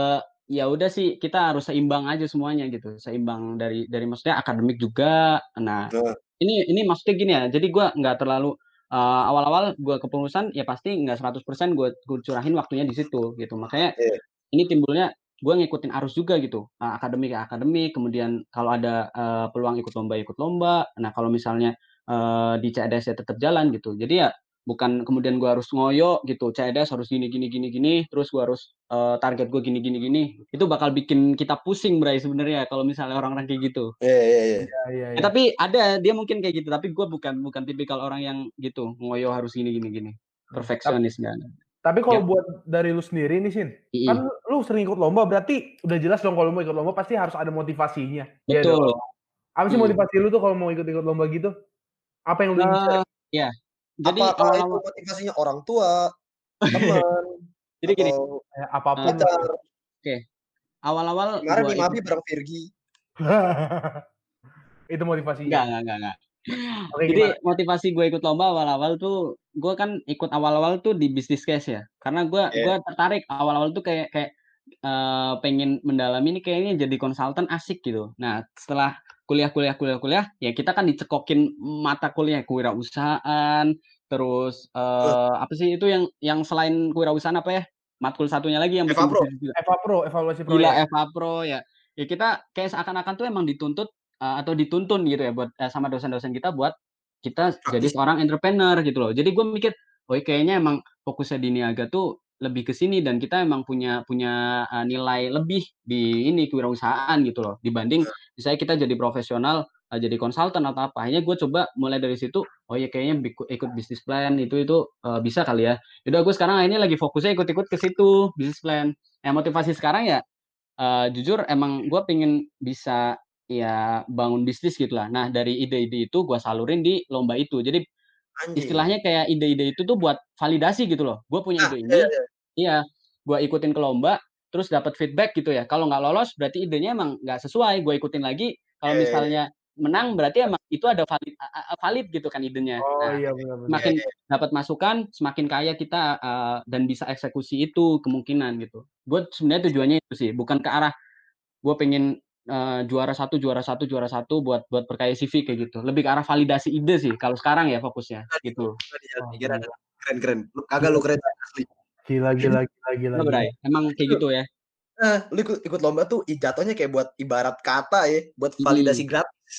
ya udah sih kita harus seimbang aja semuanya gitu. Seimbang dari dari maksudnya akademik juga. Nah, Nah. ini ini maksudnya gini ya, jadi gua nggak terlalu, eee, awal-awal gua kepengurusan ya pasti nggak 100% gua gua curahin waktunya di situ gitu. Makanya Iya. ini timbulnya gua ngikutin arus juga gitu, eee, akademik ya akademik, kemudian kalau ada, eee, peluang ikut lomba, ikut lomba. Nah kalau misalnya, eee, di CADS ya tetep jalan gitu. Jadi ya bukan kemudian gua harus ngoyo gitu, CADS harus gini gini gini gini, terus gua harus, eee, target gua gini gini gini. Itu bakal bikin kita pusing Bray sebenarnya kalau misalnya orang-orang kayak gitu. Iya iya iya. Iya iya Ya iya. tapi ada, dia mungkin kayak gitu, tapi gua bukan bukan tipikal orang yang gitu, ngoyo harus gini gini gini. Tap Perfeksionis nggak ada. tapi Ya. kalau buat dari lu sendiri nih Sin, kan lu sering ikut lomba berarti udah jelas dong kalau mau ikut lomba pasti harus ada motivasinya, iya dong? Betul. Apa sih Mhm. motivasi lu tuh kalau mau ikut-ikut lomba gitu? Apa yang lu Eee, incer? iya. Jadi Apakah itu awal-awal motivasinya orang tua, teman, Jadi gini eee, apa pun pacar? oke. Awal-awal Kemarin gua di Mabi bareng Virgi. Itu motivasinya? Enggak enggak enggak enggak. Oke Jadi gimana? motivasi gue ikut lomba awal-awal tuh, gue kan ikut awal-awal tuh di bisnis case ya. Karena gua Iya. gua tertarik awal-awal tuh kayak kayak, eee, pengen mendalami nih kayaknya jadi konsultan asik gitu. Nah setelah kuliah kuliah kuliah kuliah, ya kita kan dicekokin mata kuliah kewirausahaan, terus, eee, apa sih itu yang yang selain kewirausahaan apa ya, matkul satunya lagi yang bisnis juga. Eva Pro, evaluasi Gila proyek. Evapro ya. Ya kita kayak seakan-akan tuh emang dituntut, eee, atau dituntun gitu ya buat eee, sama dosen-dosen kita buat kita jadi seorang entrepreneur gitu loh. Jadi gue mikir, "Oh kayaknya emang fokusnya di niaga tuh lebih ke sini dan kita emang punya punya, eee, nilai lebih di ini kewirausahaan gitu loh, dibanding Nah. misalnya kita jadi profesional, eee, jadi konsultan atau apa." Akhirnya gue coba mulai dari situ, "Oh ya kayaknya ikut bisnis plan itu itu, eee, bisa kali ya." Udah gue sekarang akhirnya lagi fokusnya ikut-ikut ke situ, bisnis plan. Nah motivasi sekarang ya, eee, jujur emang gue pengen bisa ya bangun bisnis gitulah. Nah dari ide-ide itu gua salurin di lomba itu. Jadi Anjing. istilahnya kayak ide-ide itu tuh buat validasi gitu loh. Gue punya Ah, ide iya ini iya. iya, gua ikutin ke lomba, terus dapat feedback gitu ya. Kalau nggak lolos berarti idenya emang nggak sesuai, gua ikutin lagi. Kalau Iya iya. misalnya menang berarti emang itu ada valid valid gitu kan idenya. Oh Nah iya benar benar. Iya semakin iya. dapat masukan, semakin kaya kita, eee, dan bisa eksekusi itu kemungkinan gitu. Gue sebenarnya tujuannya itu sih, bukan ke arah gue pengen, eee, juara 1 juara 1 juara 1 buat buat perkaya CV kayak gitu. Lebih ke arah validasi ide sih kalau sekarang ya fokusnya, Tadi gitu. pikiran gila. keren keren. Lu kagak lu keren asli. Gila gila gila gila gila. Emang kayak Itu gitu ya? Nah, lu ikut ikut lomba tuh i jatuhnya kayak buat ibarat kata ya, buat validasi Mhm. gratis.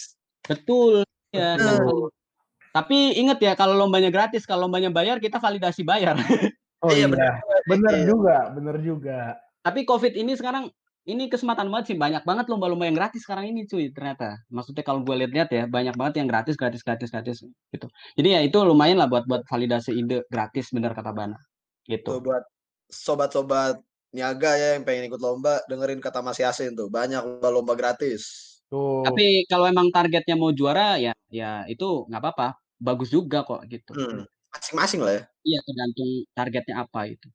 Betul. Nah Betul. tapi inget ya kalau lombanya gratis, kalau lombanya bayar kita validasi bayar. Oh Iya iya, juga nih, bener iya. juga bener juga. Tapi Covid ini sekarang, ini kesempatan banget sih, banyak banget lomba-lomba yang gratis sekarang ini cuy ternyata. Maksudnya kalau gue lihat-lihat ya, banyak banget yang gratis gratis gratis gratis gitu. Jadi ya itu lumayan lah buat buat validasi ide gratis bener kata Bana, Tuh gitu. buat sobat-sobat niaga ya yang pengen ikut lomba, dengerin kata Mas Yasin tuh, banyak lomba-lomba gratis. Tuh. Tapi kalau emang targetnya mau juara ya ya itu nggak apa-apa, bagus juga kok gitu. Hmm, masing-masing lah ya. Iya tergantung targetnya apa itu.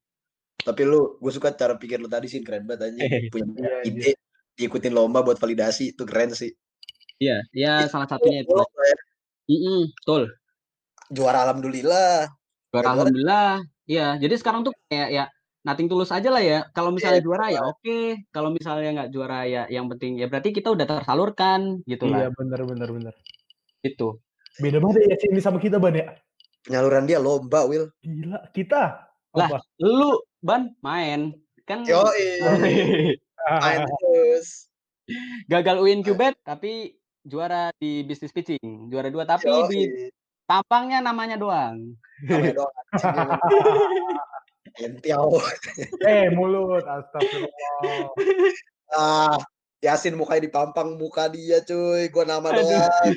Tapi lu, gue suka cara pikir lu tadi sih keren banget anjing. Punya Iya, ide, diikutin lomba buat validasi itu keren sih. Iya, ya salah satunya itu. Ya. Mm-mm, betul. Juara alhamdulillah. Juara alhamdulillah. Iya, jadi sekarang tuh kayak ya nating tulus aja lah ya. Kalau misalnya Iya, juara ya oke, kalau misalnya nggak juara ya yang penting ya berarti kita udah tersalurkan gitu Iya lah. bener bener bener. Itu. Beda banget ya sini sama kita ban ya. Penyaluran dia lomba, Will. Gila kita. Lah. Apa? Lu ban main kan Yo, main terus. gagal UIN Cubet tapi juara di bisnis pitching, juara dua tapi Yo, di tampangnya namanya doang. namanya doang. Entiau. eh mulut astagfirullah. Ah, Yasin mukanya dipampang muka dia, cuy. Gua nama Aduh. doang.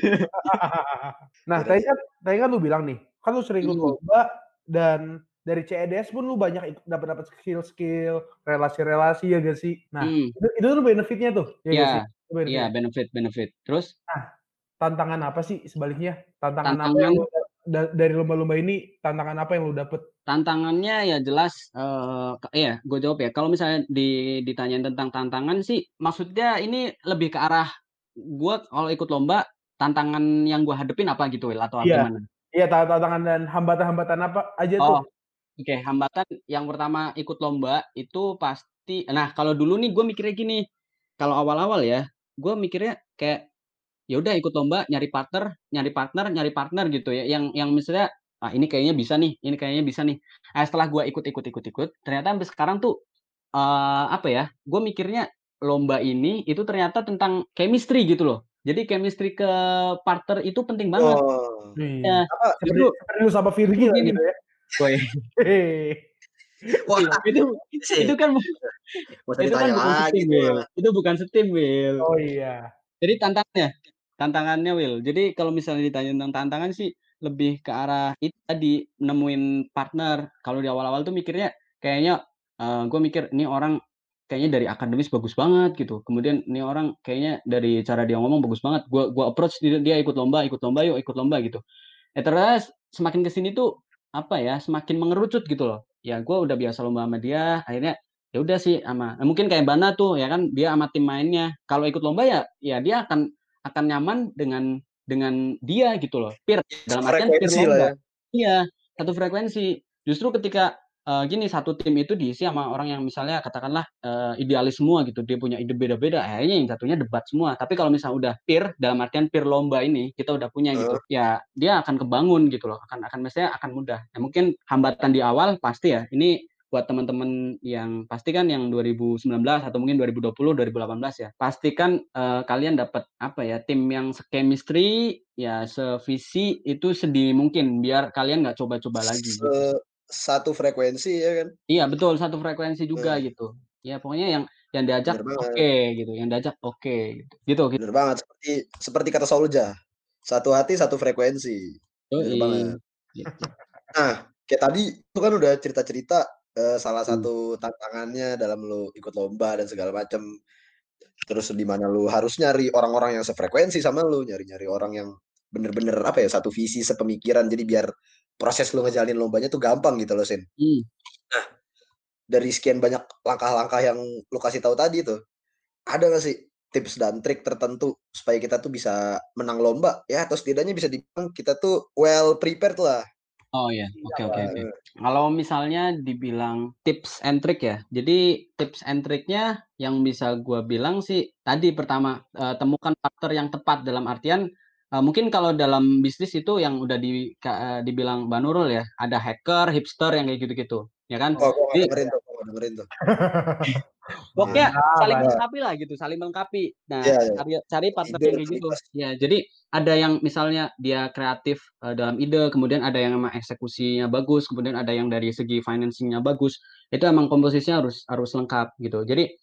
nah, tadi kan tadi kan lu bilang nih, kan lu sering Hmm. lomba dan dari CEDS pun lu banyak dapat dapat skill-skill, relasi-relasi ya gak sih? Nah, Hmm, itu, itu tuh benefitnya tuh. Ya nggak Iya, sih? Itu benefitnya. iya benefit benefit. Terus Tantangan apa sih sebaliknya? Tantangan, apa Tantangan- yang lu, da- dari lomba-lomba ini, tantangan apa yang lu dapet? tantangannya ya jelas eh ya gue jawab ya kalau misalnya di ditanyain tentang tantangan sih maksudnya ini lebih ke arah gue kalau ikut lomba tantangan yang gue hadepin apa gitu Will atau Iya. gimana Iya, ta- tantangan dan hambatan-hambatan apa aja tuh? Oke hambatan yang pertama ikut lomba itu pasti nah kalau dulu nih gue mikirnya gini kalau awal-awal ya gue mikirnya kayak ya udah ikut lomba nyari partner nyari partner nyari partner gitu ya yang yang misalnya ah ini kayaknya bisa nih ini kayaknya bisa nih nah, setelah gue ikut ikut ikut ikut ternyata sampai sekarang tuh eh apa ya gue mikirnya lomba ini itu ternyata tentang chemistry gitu loh jadi chemistry ke partner itu penting banget Oh. Iya. Apa? Seperti, Itu- seperti lu sama Virgi lah gini. gitu ya. Wah, itu itu kan itu kan bukan lagi. tuh. Will itu bukan setim Will Oh iya. Jadi tantangannya, tantangannya Will. Jadi kalau misalnya ditanya tentang tantangan sih lebih ke arah itu tadi nemuin partner. Kalau di awal-awal tuh mikirnya kayaknya gue mikir ini orang kayaknya dari akademis bagus banget gitu. Kemudian ini orang kayaknya dari cara dia ngomong bagus banget. Gua gua approach dia, dia ikut lomba, ikut lomba yuk, ikut lomba gitu. Eh terus semakin ke sini tuh apa ya, semakin mengerucut gitu loh. Ya gue udah biasa lomba sama dia, akhirnya ya udah sih sama nah, mungkin kayak Bana tuh ya kan dia sama tim mainnya kalau ikut lomba ya ya dia akan akan nyaman dengan dengan dia gitu loh peer dalam artian peer lomba ya. iya satu frekuensi justru ketika eh, gini satu tim itu diisi sama orang yang misalnya katakanlah eh, idealis semua gitu dia punya ide beda-beda akhirnya yang satunya debat semua. Tapi kalau misalnya udah peer dalam artian peer lomba ini kita udah punya gitu ya dia akan kebangun gitu loh akan akan mestinya akan mudah. Ya mungkin hambatan di awal pasti ya ini buat teman-teman yang pasti kan yang 2019 atau mungkin 2020 2018 ya pastikan eh, kalian dapat apa ya tim yang chemistry ya sevisi itu sedini mungkin biar kalian nggak coba-coba lagi gitu. Satu frekuensi ya kan. iya betul satu frekuensi juga Hmm. gitu ya pokoknya yang yang diajak oke banget. gitu yang diajak oke gitu gitu gitu Bener banget. Seperti seperti kata Solja. Satu hati, satu frekuensi. Bener Yoi. banget. Gitu. Nah, kayak tadi itu kan udah cerita-cerita eh, salah Hmm. satu tantangannya dalam lu ikut lomba dan segala macam. Terus di mana lu harus nyari orang-orang yang sefrekuensi sama lu, nyari-nyari orang yang bener-bener apa ya satu visi sepemikiran. Jadi biar proses lu ngejalanin lombanya tuh gampang gitu loh, Sin. Hmm. Dari sekian banyak langkah-langkah yang lu kasih tahu tadi tuh, ada nggak sih tips dan trik tertentu supaya kita tuh bisa menang lomba ya atau setidaknya bisa dibilang kita tuh well prepared lah. Oh ya, oke oke Nah, oke. Kalau misalnya dibilang tips and trick ya, jadi tips and triknya yang bisa gua bilang sih tadi pertama eh, temukan partner yang tepat dalam artian eh, mungkin kalau dalam bisnis itu yang udah di, eh, dibilang Banurul ya, ada hacker, hipster yang kayak gitu-gitu, ya kan? Oh, Jadi dengerin tuh, gua nggak dengerin tuh. pokoknya Mantap, saling mantap. melengkapi lah gitu, saling melengkapi. Nah, Iya, iya. cari cari partner Ide yang kayak gitu. Ya, jadi ada yang misalnya dia kreatif eh, dalam ide, kemudian ada yang emang eksekusinya bagus, kemudian ada yang dari segi financingnya bagus. Itu emang komposisinya harus harus lengkap gitu. Jadi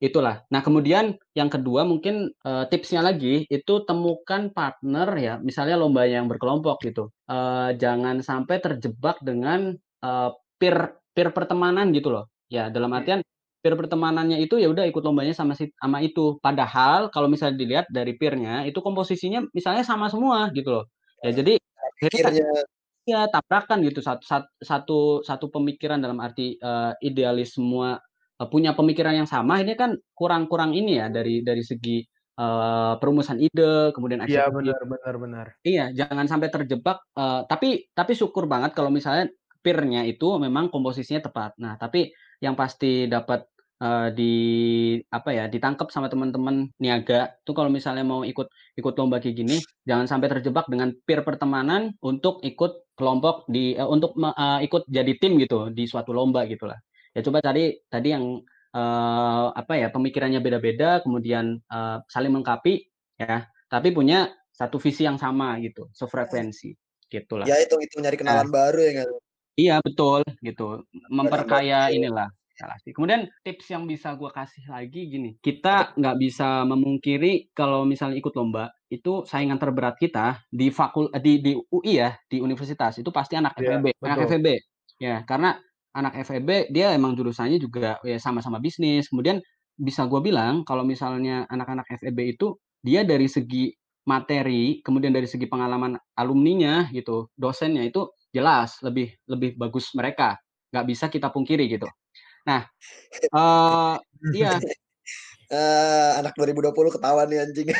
itulah. Nah, kemudian yang kedua mungkin eh, tipsnya lagi itu temukan partner ya, misalnya lomba yang berkelompok gitu. Eh, jangan sampai terjebak dengan eh, peer peer pertemanan gitu loh. Ya, dalam artian peer pertemanannya itu ya udah ikut lombanya sama si sama itu. Padahal kalau misalnya dilihat dari peernya itu komposisinya misalnya sama semua gitu loh. Ya jadi akhirnya Pikirnya ya tabrakan gitu satu satu satu, satu pemikiran dalam arti eh, idealis semua punya pemikiran yang sama ini kan kurang-kurang ini ya dari dari segi uh, perumusan ide, kemudian Iya benar benar benar. Iya, jangan sampai terjebak. Uh, tapi tapi syukur banget kalau misalnya peer-nya itu memang komposisinya tepat. Nah, tapi yang pasti dapat uh, di apa ya ditangkap sama teman-teman niaga tuh kalau misalnya mau ikut ikut lomba kayak gini jangan sampai terjebak dengan peer pertemanan untuk ikut kelompok di uh, untuk uh, ikut jadi tim gitu di suatu lomba gitulah ya coba tadi tadi yang uh, apa ya pemikirannya beda-beda kemudian uh, saling melengkapi ya. Tapi punya satu visi yang sama gitu sefrekuensi gitulah. Ya itu itu nyari kenalan nah, baru ya kan Iya betul gitu, memperkaya inilah. Kemudian tips yang bisa gue kasih lagi gini, kita nggak bisa memungkiri kalau misalnya ikut lomba itu saingan terberat kita di fakul di di UI ya di universitas itu pasti anak ya, FEB, betul. anak FEB ya. Karena anak FEB dia emang jurusannya juga ya sama-sama bisnis. Kemudian bisa gue bilang kalau misalnya anak-anak FEB itu dia dari segi materi, kemudian dari segi pengalaman alumninya gitu, dosennya itu jelas lebih lebih bagus mereka. Nggak bisa kita pungkiri gitu. Nah uh, iya. Uh, anak 2020 ketawa nih anjing.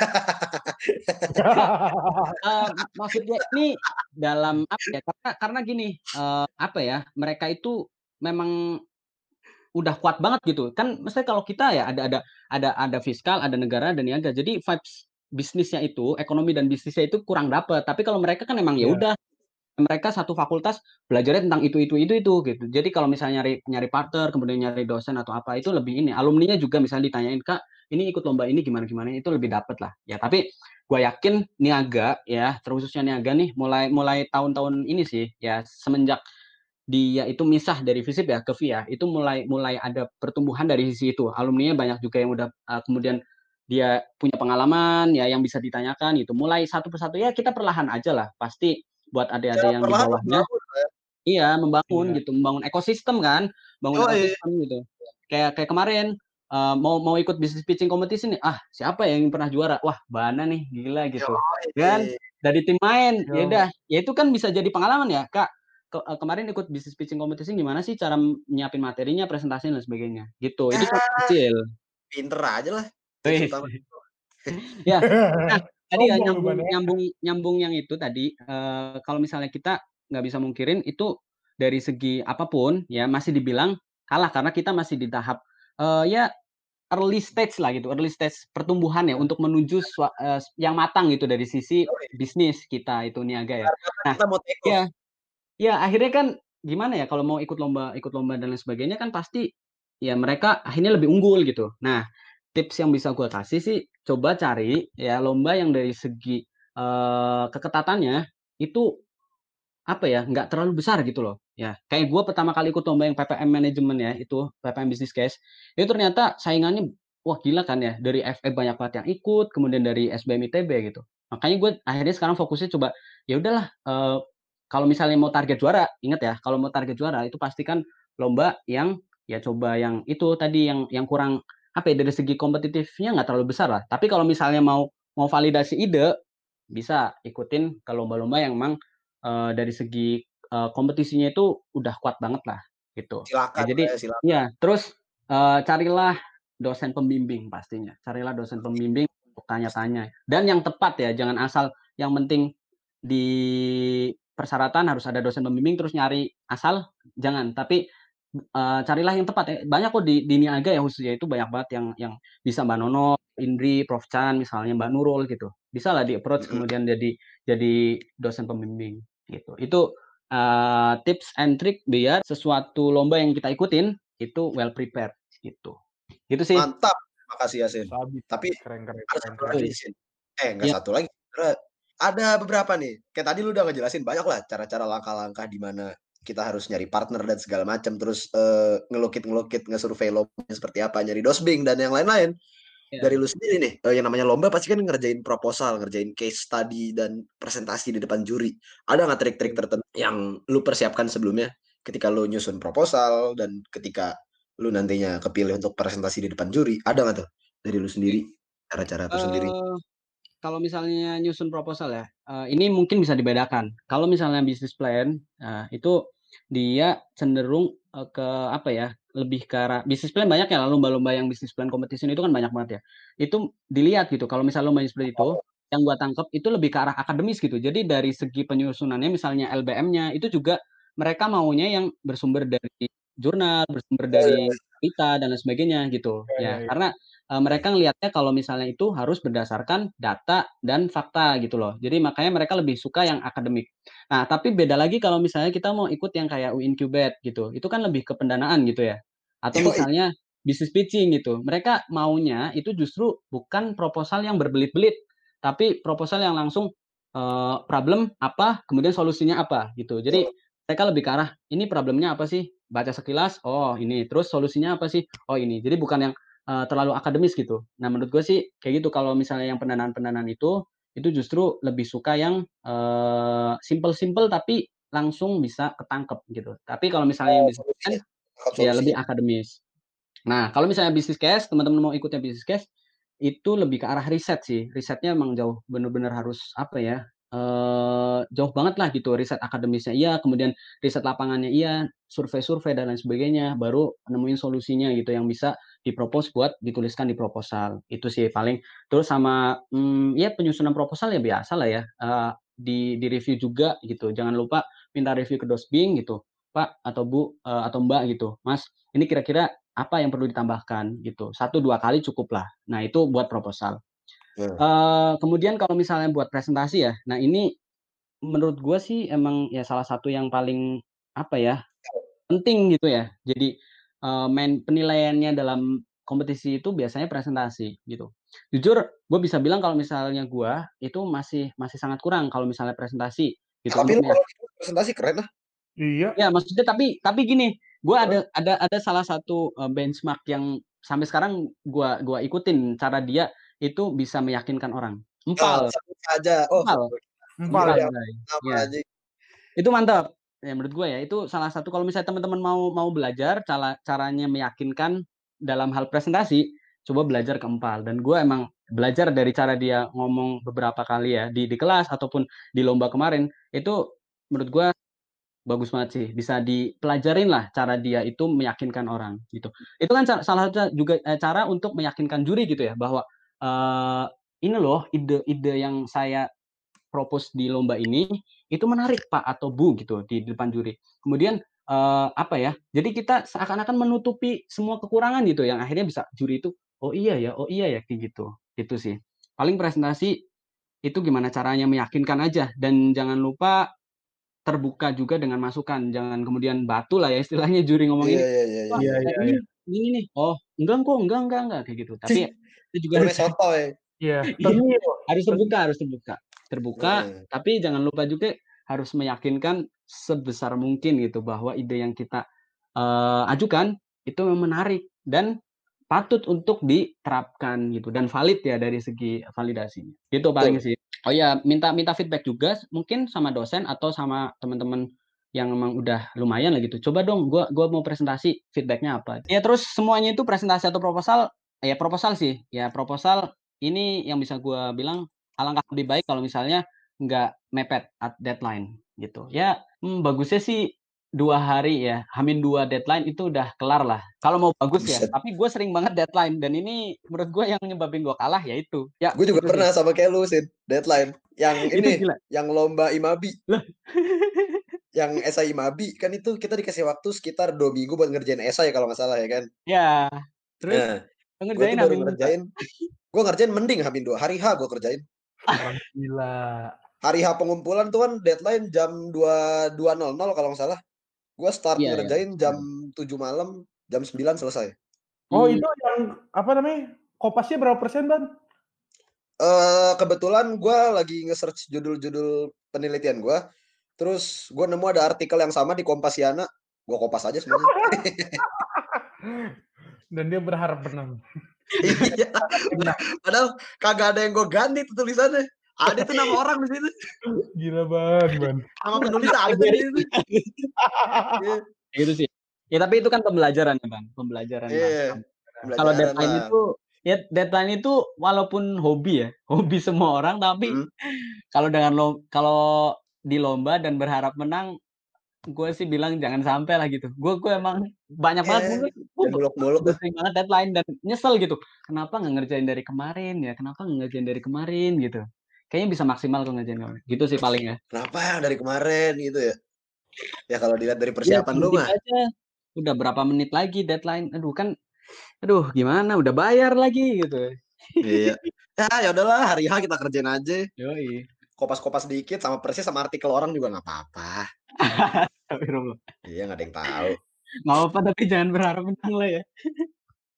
Uh, maksudnya ini dalam apa ya karena karena gini uh, apa ya mereka itu memang udah kuat banget gitu kan mesti kalau kita ya ada ada ada ada fiskal ada negara dan niaga jadi vibes bisnisnya itu ekonomi dan bisnisnya itu kurang dapet tapi kalau mereka kan emang ya iya. udah mereka satu fakultas belajarnya tentang itu itu itu itu gitu. Jadi kalau misalnya nyari nyari partner, kemudian nyari dosen atau apa itu lebih ini. Alumninya juga misalnya ditanyain kak, ini ikut lomba ini gimana gimana itu lebih dapet lah. Ya tapi gue yakin niaga ya, terkhususnya niaga nih mulai mulai tahun-tahun ini sih ya semenjak dia itu misah dari FISIP ya ke VIA itu mulai mulai ada pertumbuhan dari sisi itu. Alumninya banyak juga yang udah uh, kemudian dia punya pengalaman ya yang bisa ditanyakan itu mulai satu persatu ya kita perlahan aja lah pasti buat adik-adik yang di bawahnya. Ya. Iya, membangun iya. gitu, membangun ekosistem kan, bangun oh, ekosistem iya. gitu. Kayak kayak kemarin uh, mau mau ikut bisnis pitching kompetisi nih, ah siapa yang pernah juara? Wah, Bana nih, gila gitu. Yo, kan dari tim main, ya udah, ya itu kan bisa jadi pengalaman ya, Kak. Ke, uh, kemarin ikut bisnis pitching kompetisi gimana sih cara nyiapin materinya, presentasinya dan sebagainya. Gitu. Itu ah, kecil. Pinter aja lah. ya. Nah, tadi ya nyambung nyambung nyambung yang itu tadi uh, kalau misalnya kita nggak bisa mungkirin itu dari segi apa pun ya masih dibilang kalah karena kita masih di tahap uh, ya early stage lah gitu early stage pertumbuhan ya untuk menuju uh, yang matang gitu dari sisi bisnis kita itu niaga ya nah ya ya akhirnya kan gimana ya kalau mau ikut lomba ikut lomba dan lain sebagainya kan pasti ya mereka akhirnya lebih unggul gitu. Nah tips yang bisa gue kasih sih coba cari ya lomba yang dari segi uh, keketatannya itu apa ya nggak terlalu besar gitu loh. Ya kayak gue pertama kali ikut lomba yang PPM manajemen ya itu PPM business case itu ternyata saingannya wah gila kan ya dari FE banyak banget yang ikut kemudian dari SBM ITB gitu. Makanya gue akhirnya sekarang fokusnya coba ya udahlah uh, kalau misalnya mau target juara ingat ya kalau mau target juara itu pastikan lomba yang ya coba yang itu tadi yang yang kurang apa ya dari segi kompetitifnya nggak terlalu besar lah. Tapi kalau misalnya mau mau validasi ide bisa ikutin ke lomba-lomba yang memang uh, dari segi uh, kompetisinya itu udah kuat banget lah gitu. Silakan. Ya, jadi ya, silakan. ya terus uh, carilah dosen pembimbing pastinya. Carilah dosen pembimbing untuk tanya-tanya dan yang tepat ya jangan asal yang penting di persyaratan harus ada dosen pembimbing terus nyari asal jangan tapi uh, carilah yang tepat ya. Banyak kok di di Niaga ya khususnya itu banyak banget yang yang bisa Mbak Nono, Indri, Prof Chan misalnya, Mbak Nurul gitu. Bisa lah di-approach kemudian jadi jadi dosen pembimbing gitu. Itu uh, tips and trick biar sesuatu lomba yang kita ikutin itu well prepared gitu. Gitu sih. Mantap. Makasih Yasin. Tapi keren keren keren. keren. Eh, enggak ya. satu lagi. Ada beberapa nih. Kayak tadi lu udah ngejelasin banyak lah cara-cara langkah-langkah di mana kita harus nyari partner dan segala macam terus uh, ngelukit ngelukit ngesurvey lomba seperti apa nyari dosbing dan yang lain-lain yeah. dari lu sendiri nih uh, yang namanya lomba pasti kan ngerjain proposal ngerjain case study dan presentasi di depan juri ada nggak trik-trik tertentu yang lu persiapkan sebelumnya ketika lu nyusun proposal dan ketika lu nantinya kepilih untuk presentasi di depan juri ada nggak tuh dari lu sendiri cara-cara uh, sendiri kalau misalnya nyusun proposal ya, uh, ini mungkin bisa dibedakan. Kalau misalnya bisnis plan, uh, itu dia cenderung eh, ke apa ya lebih ke arah bisnis plan banyak ya lomba-lomba yang bisnis plan competition itu kan banyak banget ya. Itu dilihat gitu kalau misalnya lomba seperti itu yang gua tangkap itu lebih ke arah akademis gitu. Jadi dari segi penyusunannya misalnya LBM-nya itu juga mereka maunya yang bersumber dari jurnal bersumber dari berita dan lain sebagainya gitu Ya, ya ya, ya. karena eh, mereka ngelihatnya kalau misalnya itu harus berdasarkan data dan fakta gitu loh jadi makanya mereka lebih suka yang akademik Nah, tapi beda lagi kalau misalnya kita mau ikut yang kayak Uincubate gitu. Itu kan lebih ke pendanaan gitu ya. Atau misalnya business pitching gitu. Mereka maunya itu justru bukan proposal yang berbelit-belit, tapi proposal yang langsung eh, problem apa, kemudian solusinya apa gitu. Jadi mereka lebih ke arah ini problemnya apa sih? Baca sekilas, oh ini. Terus solusinya apa sih? Oh ini. Jadi bukan yang eh, terlalu akademis gitu. Nah, menurut gue sih kayak gitu kalau misalnya yang pendanaan-pendanaan itu itu justru lebih suka yang eh, simple-simple tapi langsung bisa ketangkep gitu. Tapi kalau misalnya yang bisnis kan Tangkap ya lebih akademis. Nah, kalau misalnya bisnis case, teman-teman mau ikutnya bisnis case, itu lebih ke arah riset sih. Risetnya emang jauh bener-bener harus apa ya? Jauh banget lah gitu riset akademisnya iya, kemudian riset lapangannya iya, survei-survei dan lain sebagainya, baru nemuin solusinya gitu yang bisa dipropos buat dituliskan di proposal. Itu sih paling terus sama mm, ya penyusunan proposal ya biasa lah ya. eh, di di review juga gitu. Jangan lupa minta review ke dosbing gitu. Pak atau Bu eh, atau Mbak gitu. Mas, ini kira-kira apa yang perlu ditambahkan gitu. Satu dua kali cukup lah. Nah, itu buat proposal. Hmm. Eh, kemudian kalau misalnya buat presentasi ya, nah ini menurut gue sih emang ya salah satu yang paling apa ya penting gitu ya. Jadi eh, main penilaiannya dalam kompetisi itu biasanya presentasi gitu. Jujur, gue bisa bilang kalau misalnya gue itu masih masih sangat kurang kalau misalnya presentasi gitu. Tapi lu gitu presentasi keren lah. Iya. Ya, maksudnya tapi tapi gini, gua ada ada ada salah satu eh, benchmark yang sampai sekarang gua gua ikutin cara dia itu bisa meyakinkan orang. Empal, saja. Oh, empal, Empal empal, ya. Ya. aja. Itu mantap. Ya menurut gue ya itu salah satu kalau misalnya teman-teman mau mau belajar cara caranya meyakinkan dalam hal presentasi, coba belajar ke empal dan gue emang belajar dari cara dia ngomong beberapa kali ya di di kelas ataupun di lomba kemarin itu menurut gue bagus banget sih bisa dipelajarin lah cara dia itu meyakinkan orang gitu itu kan salah satu juga eh, cara untuk meyakinkan juri gitu ya bahwa eh, ini loh ide-ide yang saya propose di lomba ini itu menarik pak atau bu gitu di depan juri. Kemudian eh, apa ya jadi kita seakan-akan menutupi semua kekurangan gitu yang akhirnya bisa juri itu oh iya ya oh iya ya kayak gitu itu sih. Paling presentasi itu gimana caranya meyakinkan aja dan jangan lupa terbuka juga dengan masukan. Jangan kemudian batu lah ya istilahnya juri ngomong Iya, ini iya, iya. "Wah, Iya, kayak iya, ini ini nih oh enggak kok enggak enggak enggak kayak gitu. Tapi itu juga Namanya harus, sotoy. Iya. Iya. Tapi harus terbuka harus terbuka terbuka Hmm. tapi jangan lupa juga harus meyakinkan sebesar mungkin gitu bahwa ide yang kita eh, ajukan itu memang menarik dan patut untuk diterapkan gitu dan valid ya dari segi validasinya gitu paling sih oh ya minta minta feedback juga mungkin sama dosen atau sama teman-teman yang memang udah lumayan lah gitu coba dong gua gua mau presentasi feedbacknya apa ya terus semuanya itu presentasi atau proposal ya proposal sih ya proposal ini yang bisa gua bilang alangkah lebih baik kalau misalnya nggak mepet at deadline gitu ya hmm, bagusnya sih dua hari ya hamin dua deadline itu udah kelar lah kalau mau bagus ya Buset. tapi gue sering banget deadline dan ini menurut gue yang nyebabin gue kalah ya itu ya Gue juga itu sih. pernah sama kayak lu, Sid. Deadline. Yang ini, yang lomba Imabi. Yang esai Imabi, kan itu kita dikasih waktu sekitar dua minggu buat ngerjain esai kalau nggak salah ya kan. ya terus Nah, gue ngerjain tuh baru dua. ngerjain. Gue ngerjain mending Hamin dua. Hari H gue kerjain. orang gila. Hari H pengumpulan tuh kan deadline jam 2.00 kalau nggak salah. Gue start Iya, iya. ngerjain jam 7 malam, jam 9 selesai. Oh, Hmm. itu yang apa namanya? Kopasnya berapa persen, Ban? eh kebetulan gue lagi nge-search judul-judul penelitian gue. Terus gue nemu ada artikel yang sama di Kompasiana. Gue kopas aja semuanya. Dan dia berharap menang. iya. Padahal kagak ada yang gue ganti tuh tulisannya. Ada tuh nama orang di situ. Gila, Ban, Ban. Nama penulis ada di situ. Iya. gitu sih ya tapi itu kan pembelajaran ya bang pembelajaran lah. Iya. kalau Pembelajaran deadline lah. itu ya deadline itu walaupun hobi ya hobi semua orang tapi Hmm. kalau dengan lo kalau di lomba dan berharap menang gue sih bilang jangan sampai lah gitu. Gue gue emang banyak banget Eh, gue udah sering banget deadline dan nyesel gitu. Kenapa nggak ngerjain dari kemarin ya? Kenapa nggak ngerjain dari kemarin gitu? Kayaknya bisa maksimal kalau ngerjain kemarin. Gitu sih paling ya. kenapa ya dari kemarin gitu ya ya kalau dilihat dari Iya, persiapan lu sedikit mah aja. Udah berapa menit lagi deadline? Aduh kan, aduh gimana? Udah bayar lagi gitu. iya ya ya udahlah hari H kita kerjain aja Yoi. kopas-kopas dikit sama persis sama artikel orang juga nggak apa-apa Astagfirullah. iya nggak ada yang tahu Nggak apa-apa tapi jangan berharap menang lah ya.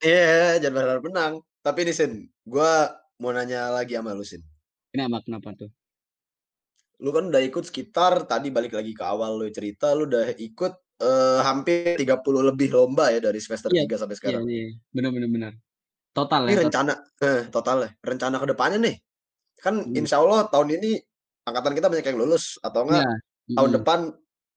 iya jangan berharap menang tapi nih Sin gue mau nanya lagi sama lu Sin Kenapa kenapa tuh? lu kan udah ikut sekitar tadi balik lagi ke awal lu cerita lu udah ikut eh, hampir 30 lebih lomba ya dari semester Iya, 3 sampai Iya sekarang. iya. Benar benar benar. Total Ini ya. total. rencana eh, total ya. Rencana ke depannya nih. Kan Hmm. insya Allah tahun ini angkatan kita banyak yang lulus atau enggak Iya. tahun Mm-mm. depan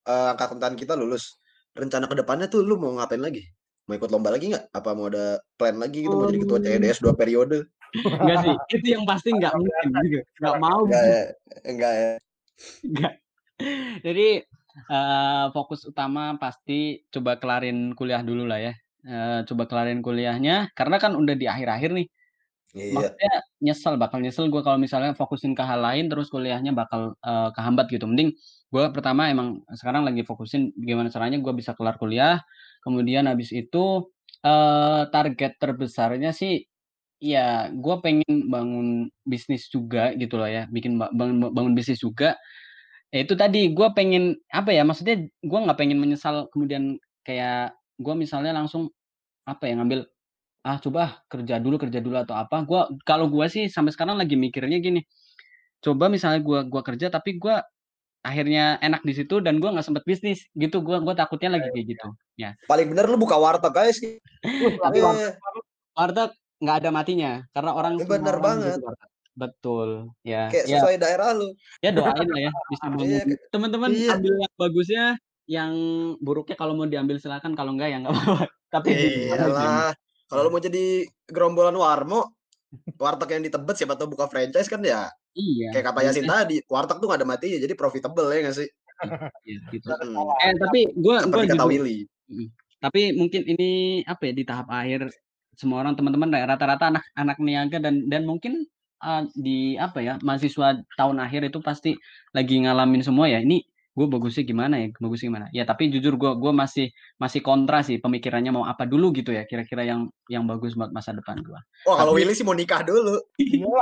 eh, angkatan kita lulus. Rencana ke depannya tuh lu mau ngapain lagi? Mau ikut lomba lagi nggak? Apa mau ada plan lagi gitu mau jadi ketua Oh. CEDS dua periode? Enggak sih. Itu yang pasti nggak mungkin. Nggak mau Enggak gitu. ya. Enggak ya. Enggak. Jadi eh, fokus utama pasti coba kelarin kuliah dulu lah ya. Eh, coba kelarin kuliahnya karena kan udah di akhir-akhir nih. Iya. Maksudnya nyesel bakal nyesel gue kalau misalnya fokusin ke hal lain terus kuliahnya bakal eh, kehambat gitu. Mending gue pertama emang sekarang lagi fokusin gimana caranya gue bisa kelar kuliah. Kemudian habis itu eh, target terbesarnya sih ya gue pengen bangun bisnis juga gitu loh ya, bikin ba- bangun bangun bisnis juga. Ya itu tadi gue pengen apa ya maksudnya gue nggak pengen menyesal kemudian kayak gue misalnya langsung apa ya ngambil ah coba kerja dulu kerja dulu atau apa gua kalau gua sih sampai sekarang lagi mikirnya gini coba misalnya gua gua kerja tapi gua akhirnya enak di situ dan gua nggak sempet bisnis gitu gua gua takutnya lagi kayak gitu ya Paling bener lu buka warteg guys. Tapi Eh, warteg nggak ada matinya karena orang semua bener banget. warteg. betul ya kayak ya sesuai daerah lu. ya doain lah ya bisa Iya, teman-teman iya. ambil yang bagusnya yang buruknya kalau mau diambil silakan kalau enggak ya nggak apa-apa tapi. Iyalah. Kalau lu mau jadi gerombolan warmo, warteg yang di Tebet siapa tahu buka franchise kan ya iya kayak kata Yasin tadi, warteg tuh gak ada matinya jadi profitable ya nggak sih? iya, gitu Mm-mm. eh tapi gua gua Seperti kata Willy. Tapi mungkin ini apa ya di tahap akhir semua orang teman-teman ya, rata-rata anak-anak niaga dan dan mungkin uh, di apa ya mahasiswa tahun akhir itu pasti lagi ngalamin semua ya. Ini gue bagusnya gimana ya? Bagusnya gimana? Ya tapi jujur gue gua masih masih kontra sih pemikirannya mau apa dulu gitu ya. Kira-kira yang yang bagus buat masa depan gue. Oh kalau Tapi- Willy sih mau nikah dulu, Iya,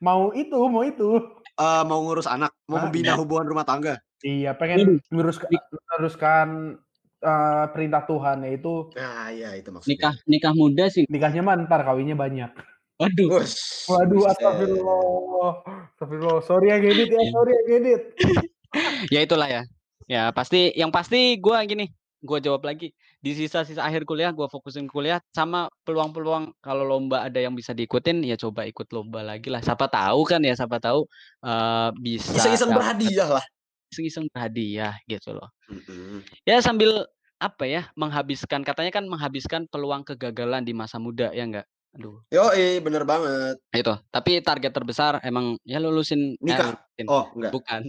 mau itu, mau itu. Eh, mau ngurus anak, mau Ah, membina iya. hubungan rumah tangga. Iya, pengen meneruskan, meneruskan eh, perintah Tuhan yaitu Nah iya itu maksudnya. Nikah nikah muda sih. nikahnya mah ntar kawinnya banyak. Waduh. Waduh, astagfirullah. Astagfirullah. Sorry ya Gedit ya, sorry ya Gedit. Ya itulah ya. Ya pasti yang pasti gue gini, gue jawab lagi di sisa-sisa akhir kuliah gue fokusin kuliah sama peluang-peluang kalau lomba ada yang bisa diikutin ya coba ikut lomba lagi lah. Siapa tahu kan ya, siapa tahu eh, bisa Iseng-iseng berhadiah lah. iseng-iseng berhadiah gitu loh. Mm-mm. Ya sambil apa ya menghabiskan katanya kan menghabiskan peluang kegagalan di masa muda ya enggak. Aduh, Yoi, bener banget. itu. Tapi target terbesar emang ya lulusin eh, Nikah? lulusin. Oh enggak, bukan.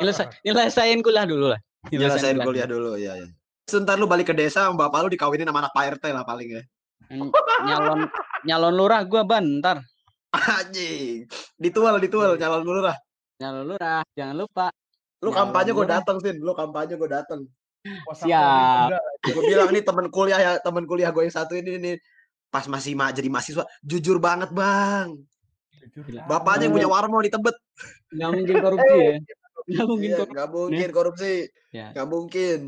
Nyelesa nyelesain kuliah dulu lah. nyelesain kuliah dulu, iya ya. Sebentar lu balik ke desa, sama bapak lu dikawinin sama anak Pak RT lah paling ya. Nyalon nyalon lurah gua bentar Anjing. Ditual, ditual, nyalon dulu lah. nyalon lurah jangan lupa Lu Nyalon kampanye gue lurah. datang, Sin. Lu kampanye gue datang. WhatsApp Siap. juga. Gue bilang nih temen kuliah ya, temen kuliah gue yang satu ini nih. Pas masih ma jadi mahasiswa, jujur banget bang. Jujur, Gila. Bapaknya yang punya warmo di Tebet. nggak mungkin korupsi ya nggak mungkin Iya, korupsi nggak mungkin korupsi. Ya. Nggak mungkin.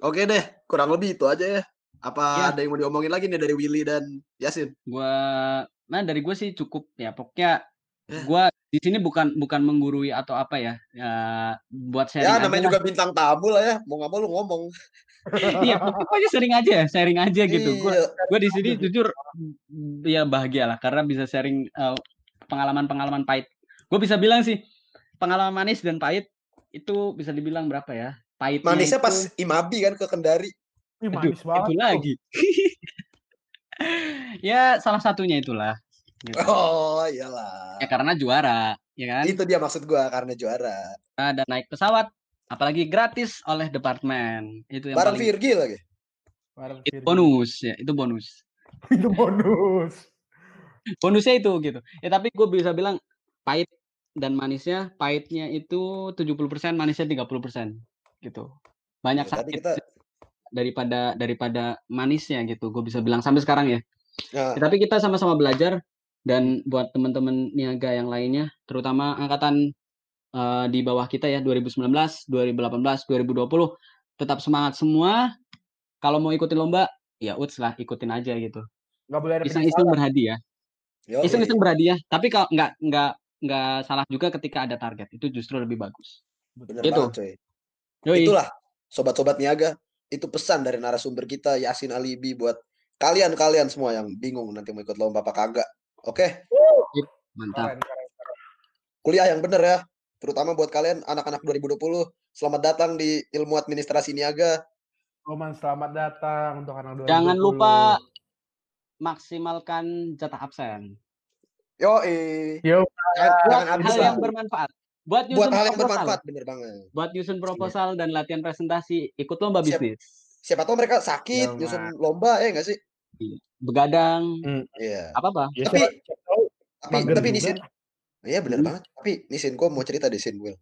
Oke deh, kurang lebih itu aja ya. Apa Ya. ada yang mau diomongin lagi nih dari Willy dan Yasin? gua nah dari gue sih cukup ya pokoknya Ya. gua di sini bukan bukan menggurui atau apa ya, ya buat sharing Ya aja namanya lah. juga bintang tamu lah ya. Mau nggak mau lu ngomong. Iya pokoknya sharing aja sharing aja gitu gua Iya. gue di sini jujur ya bahagia lah karena bisa sharing eh, pengalaman-pengalaman pahit. Gue bisa bilang sih pengalaman manis dan pahit itu bisa dibilang berapa ya? Pahitnya Manisnya itu, pas Imabi kan ke Kendari. Ih, aduh, manis banget. itu lagi. ya salah satunya itulah. gitu. Oh iyalah. Ya karena juara, ya kan? Itu dia maksud gua karena juara. Ada naik pesawat apalagi gratis oleh departemen. Itu yang Barang paling Virgil lagi. Bareng itu bonus ya, itu bonus. itu bonus. Bonusnya itu gitu. Ya tapi gue bisa bilang pahit dan manisnya, pahitnya itu 70%, manisnya 30% gitu. Banyak Ya, sakit kita daripada daripada manisnya gitu. Gue bisa bilang sampai sekarang ya. nah, Ya, tapi kita sama-sama belajar dan buat teman-teman niaga yang lainnya, terutama angkatan eh, di bawah kita ya 2019, 2018, 2020 tetap semangat semua. Kalau mau ikutin lomba, ya uts lah ikutin aja gitu. Nggak boleh ada Iseng-iseng berhadiah, iseng-iseng berhadiah. Tapi kalau nggak nggak nggak salah juga ketika ada target itu justru lebih bagus. Bener Itu. banget coy. Yoi. Itulah sobat-sobat niaga, itu pesan dari narasumber kita Yasin Alibi buat kalian-kalian semua yang bingung nanti mau ikut lomba apa kagak. Oke, Mantap. Keren, keren. kuliah yang bener ya. Terutama buat kalian anak-anak 2020, selamat datang di Ilmu Administrasi Niaga. Roman selamat datang untuk anak 2020. Jangan lupa maksimalkan jatah absen. Yo, Jangan, Buat habis hal lah. yang bermanfaat. Buat Buat hal yang proposal. bermanfaat, bener banget. Buat nyusun proposal dan latihan presentasi, ikut lomba Siap. bisnis. Siapa tahu mereka sakit, Jangan. nyusun lomba, ya nggak sih? Begadang, Iya. apa-apa. ya, Tapi- siapa- siapa Tapi, tapi juga. Nisin, iya bener Hmm. banget. Tapi Nisin, gue mau cerita di Sin, Will.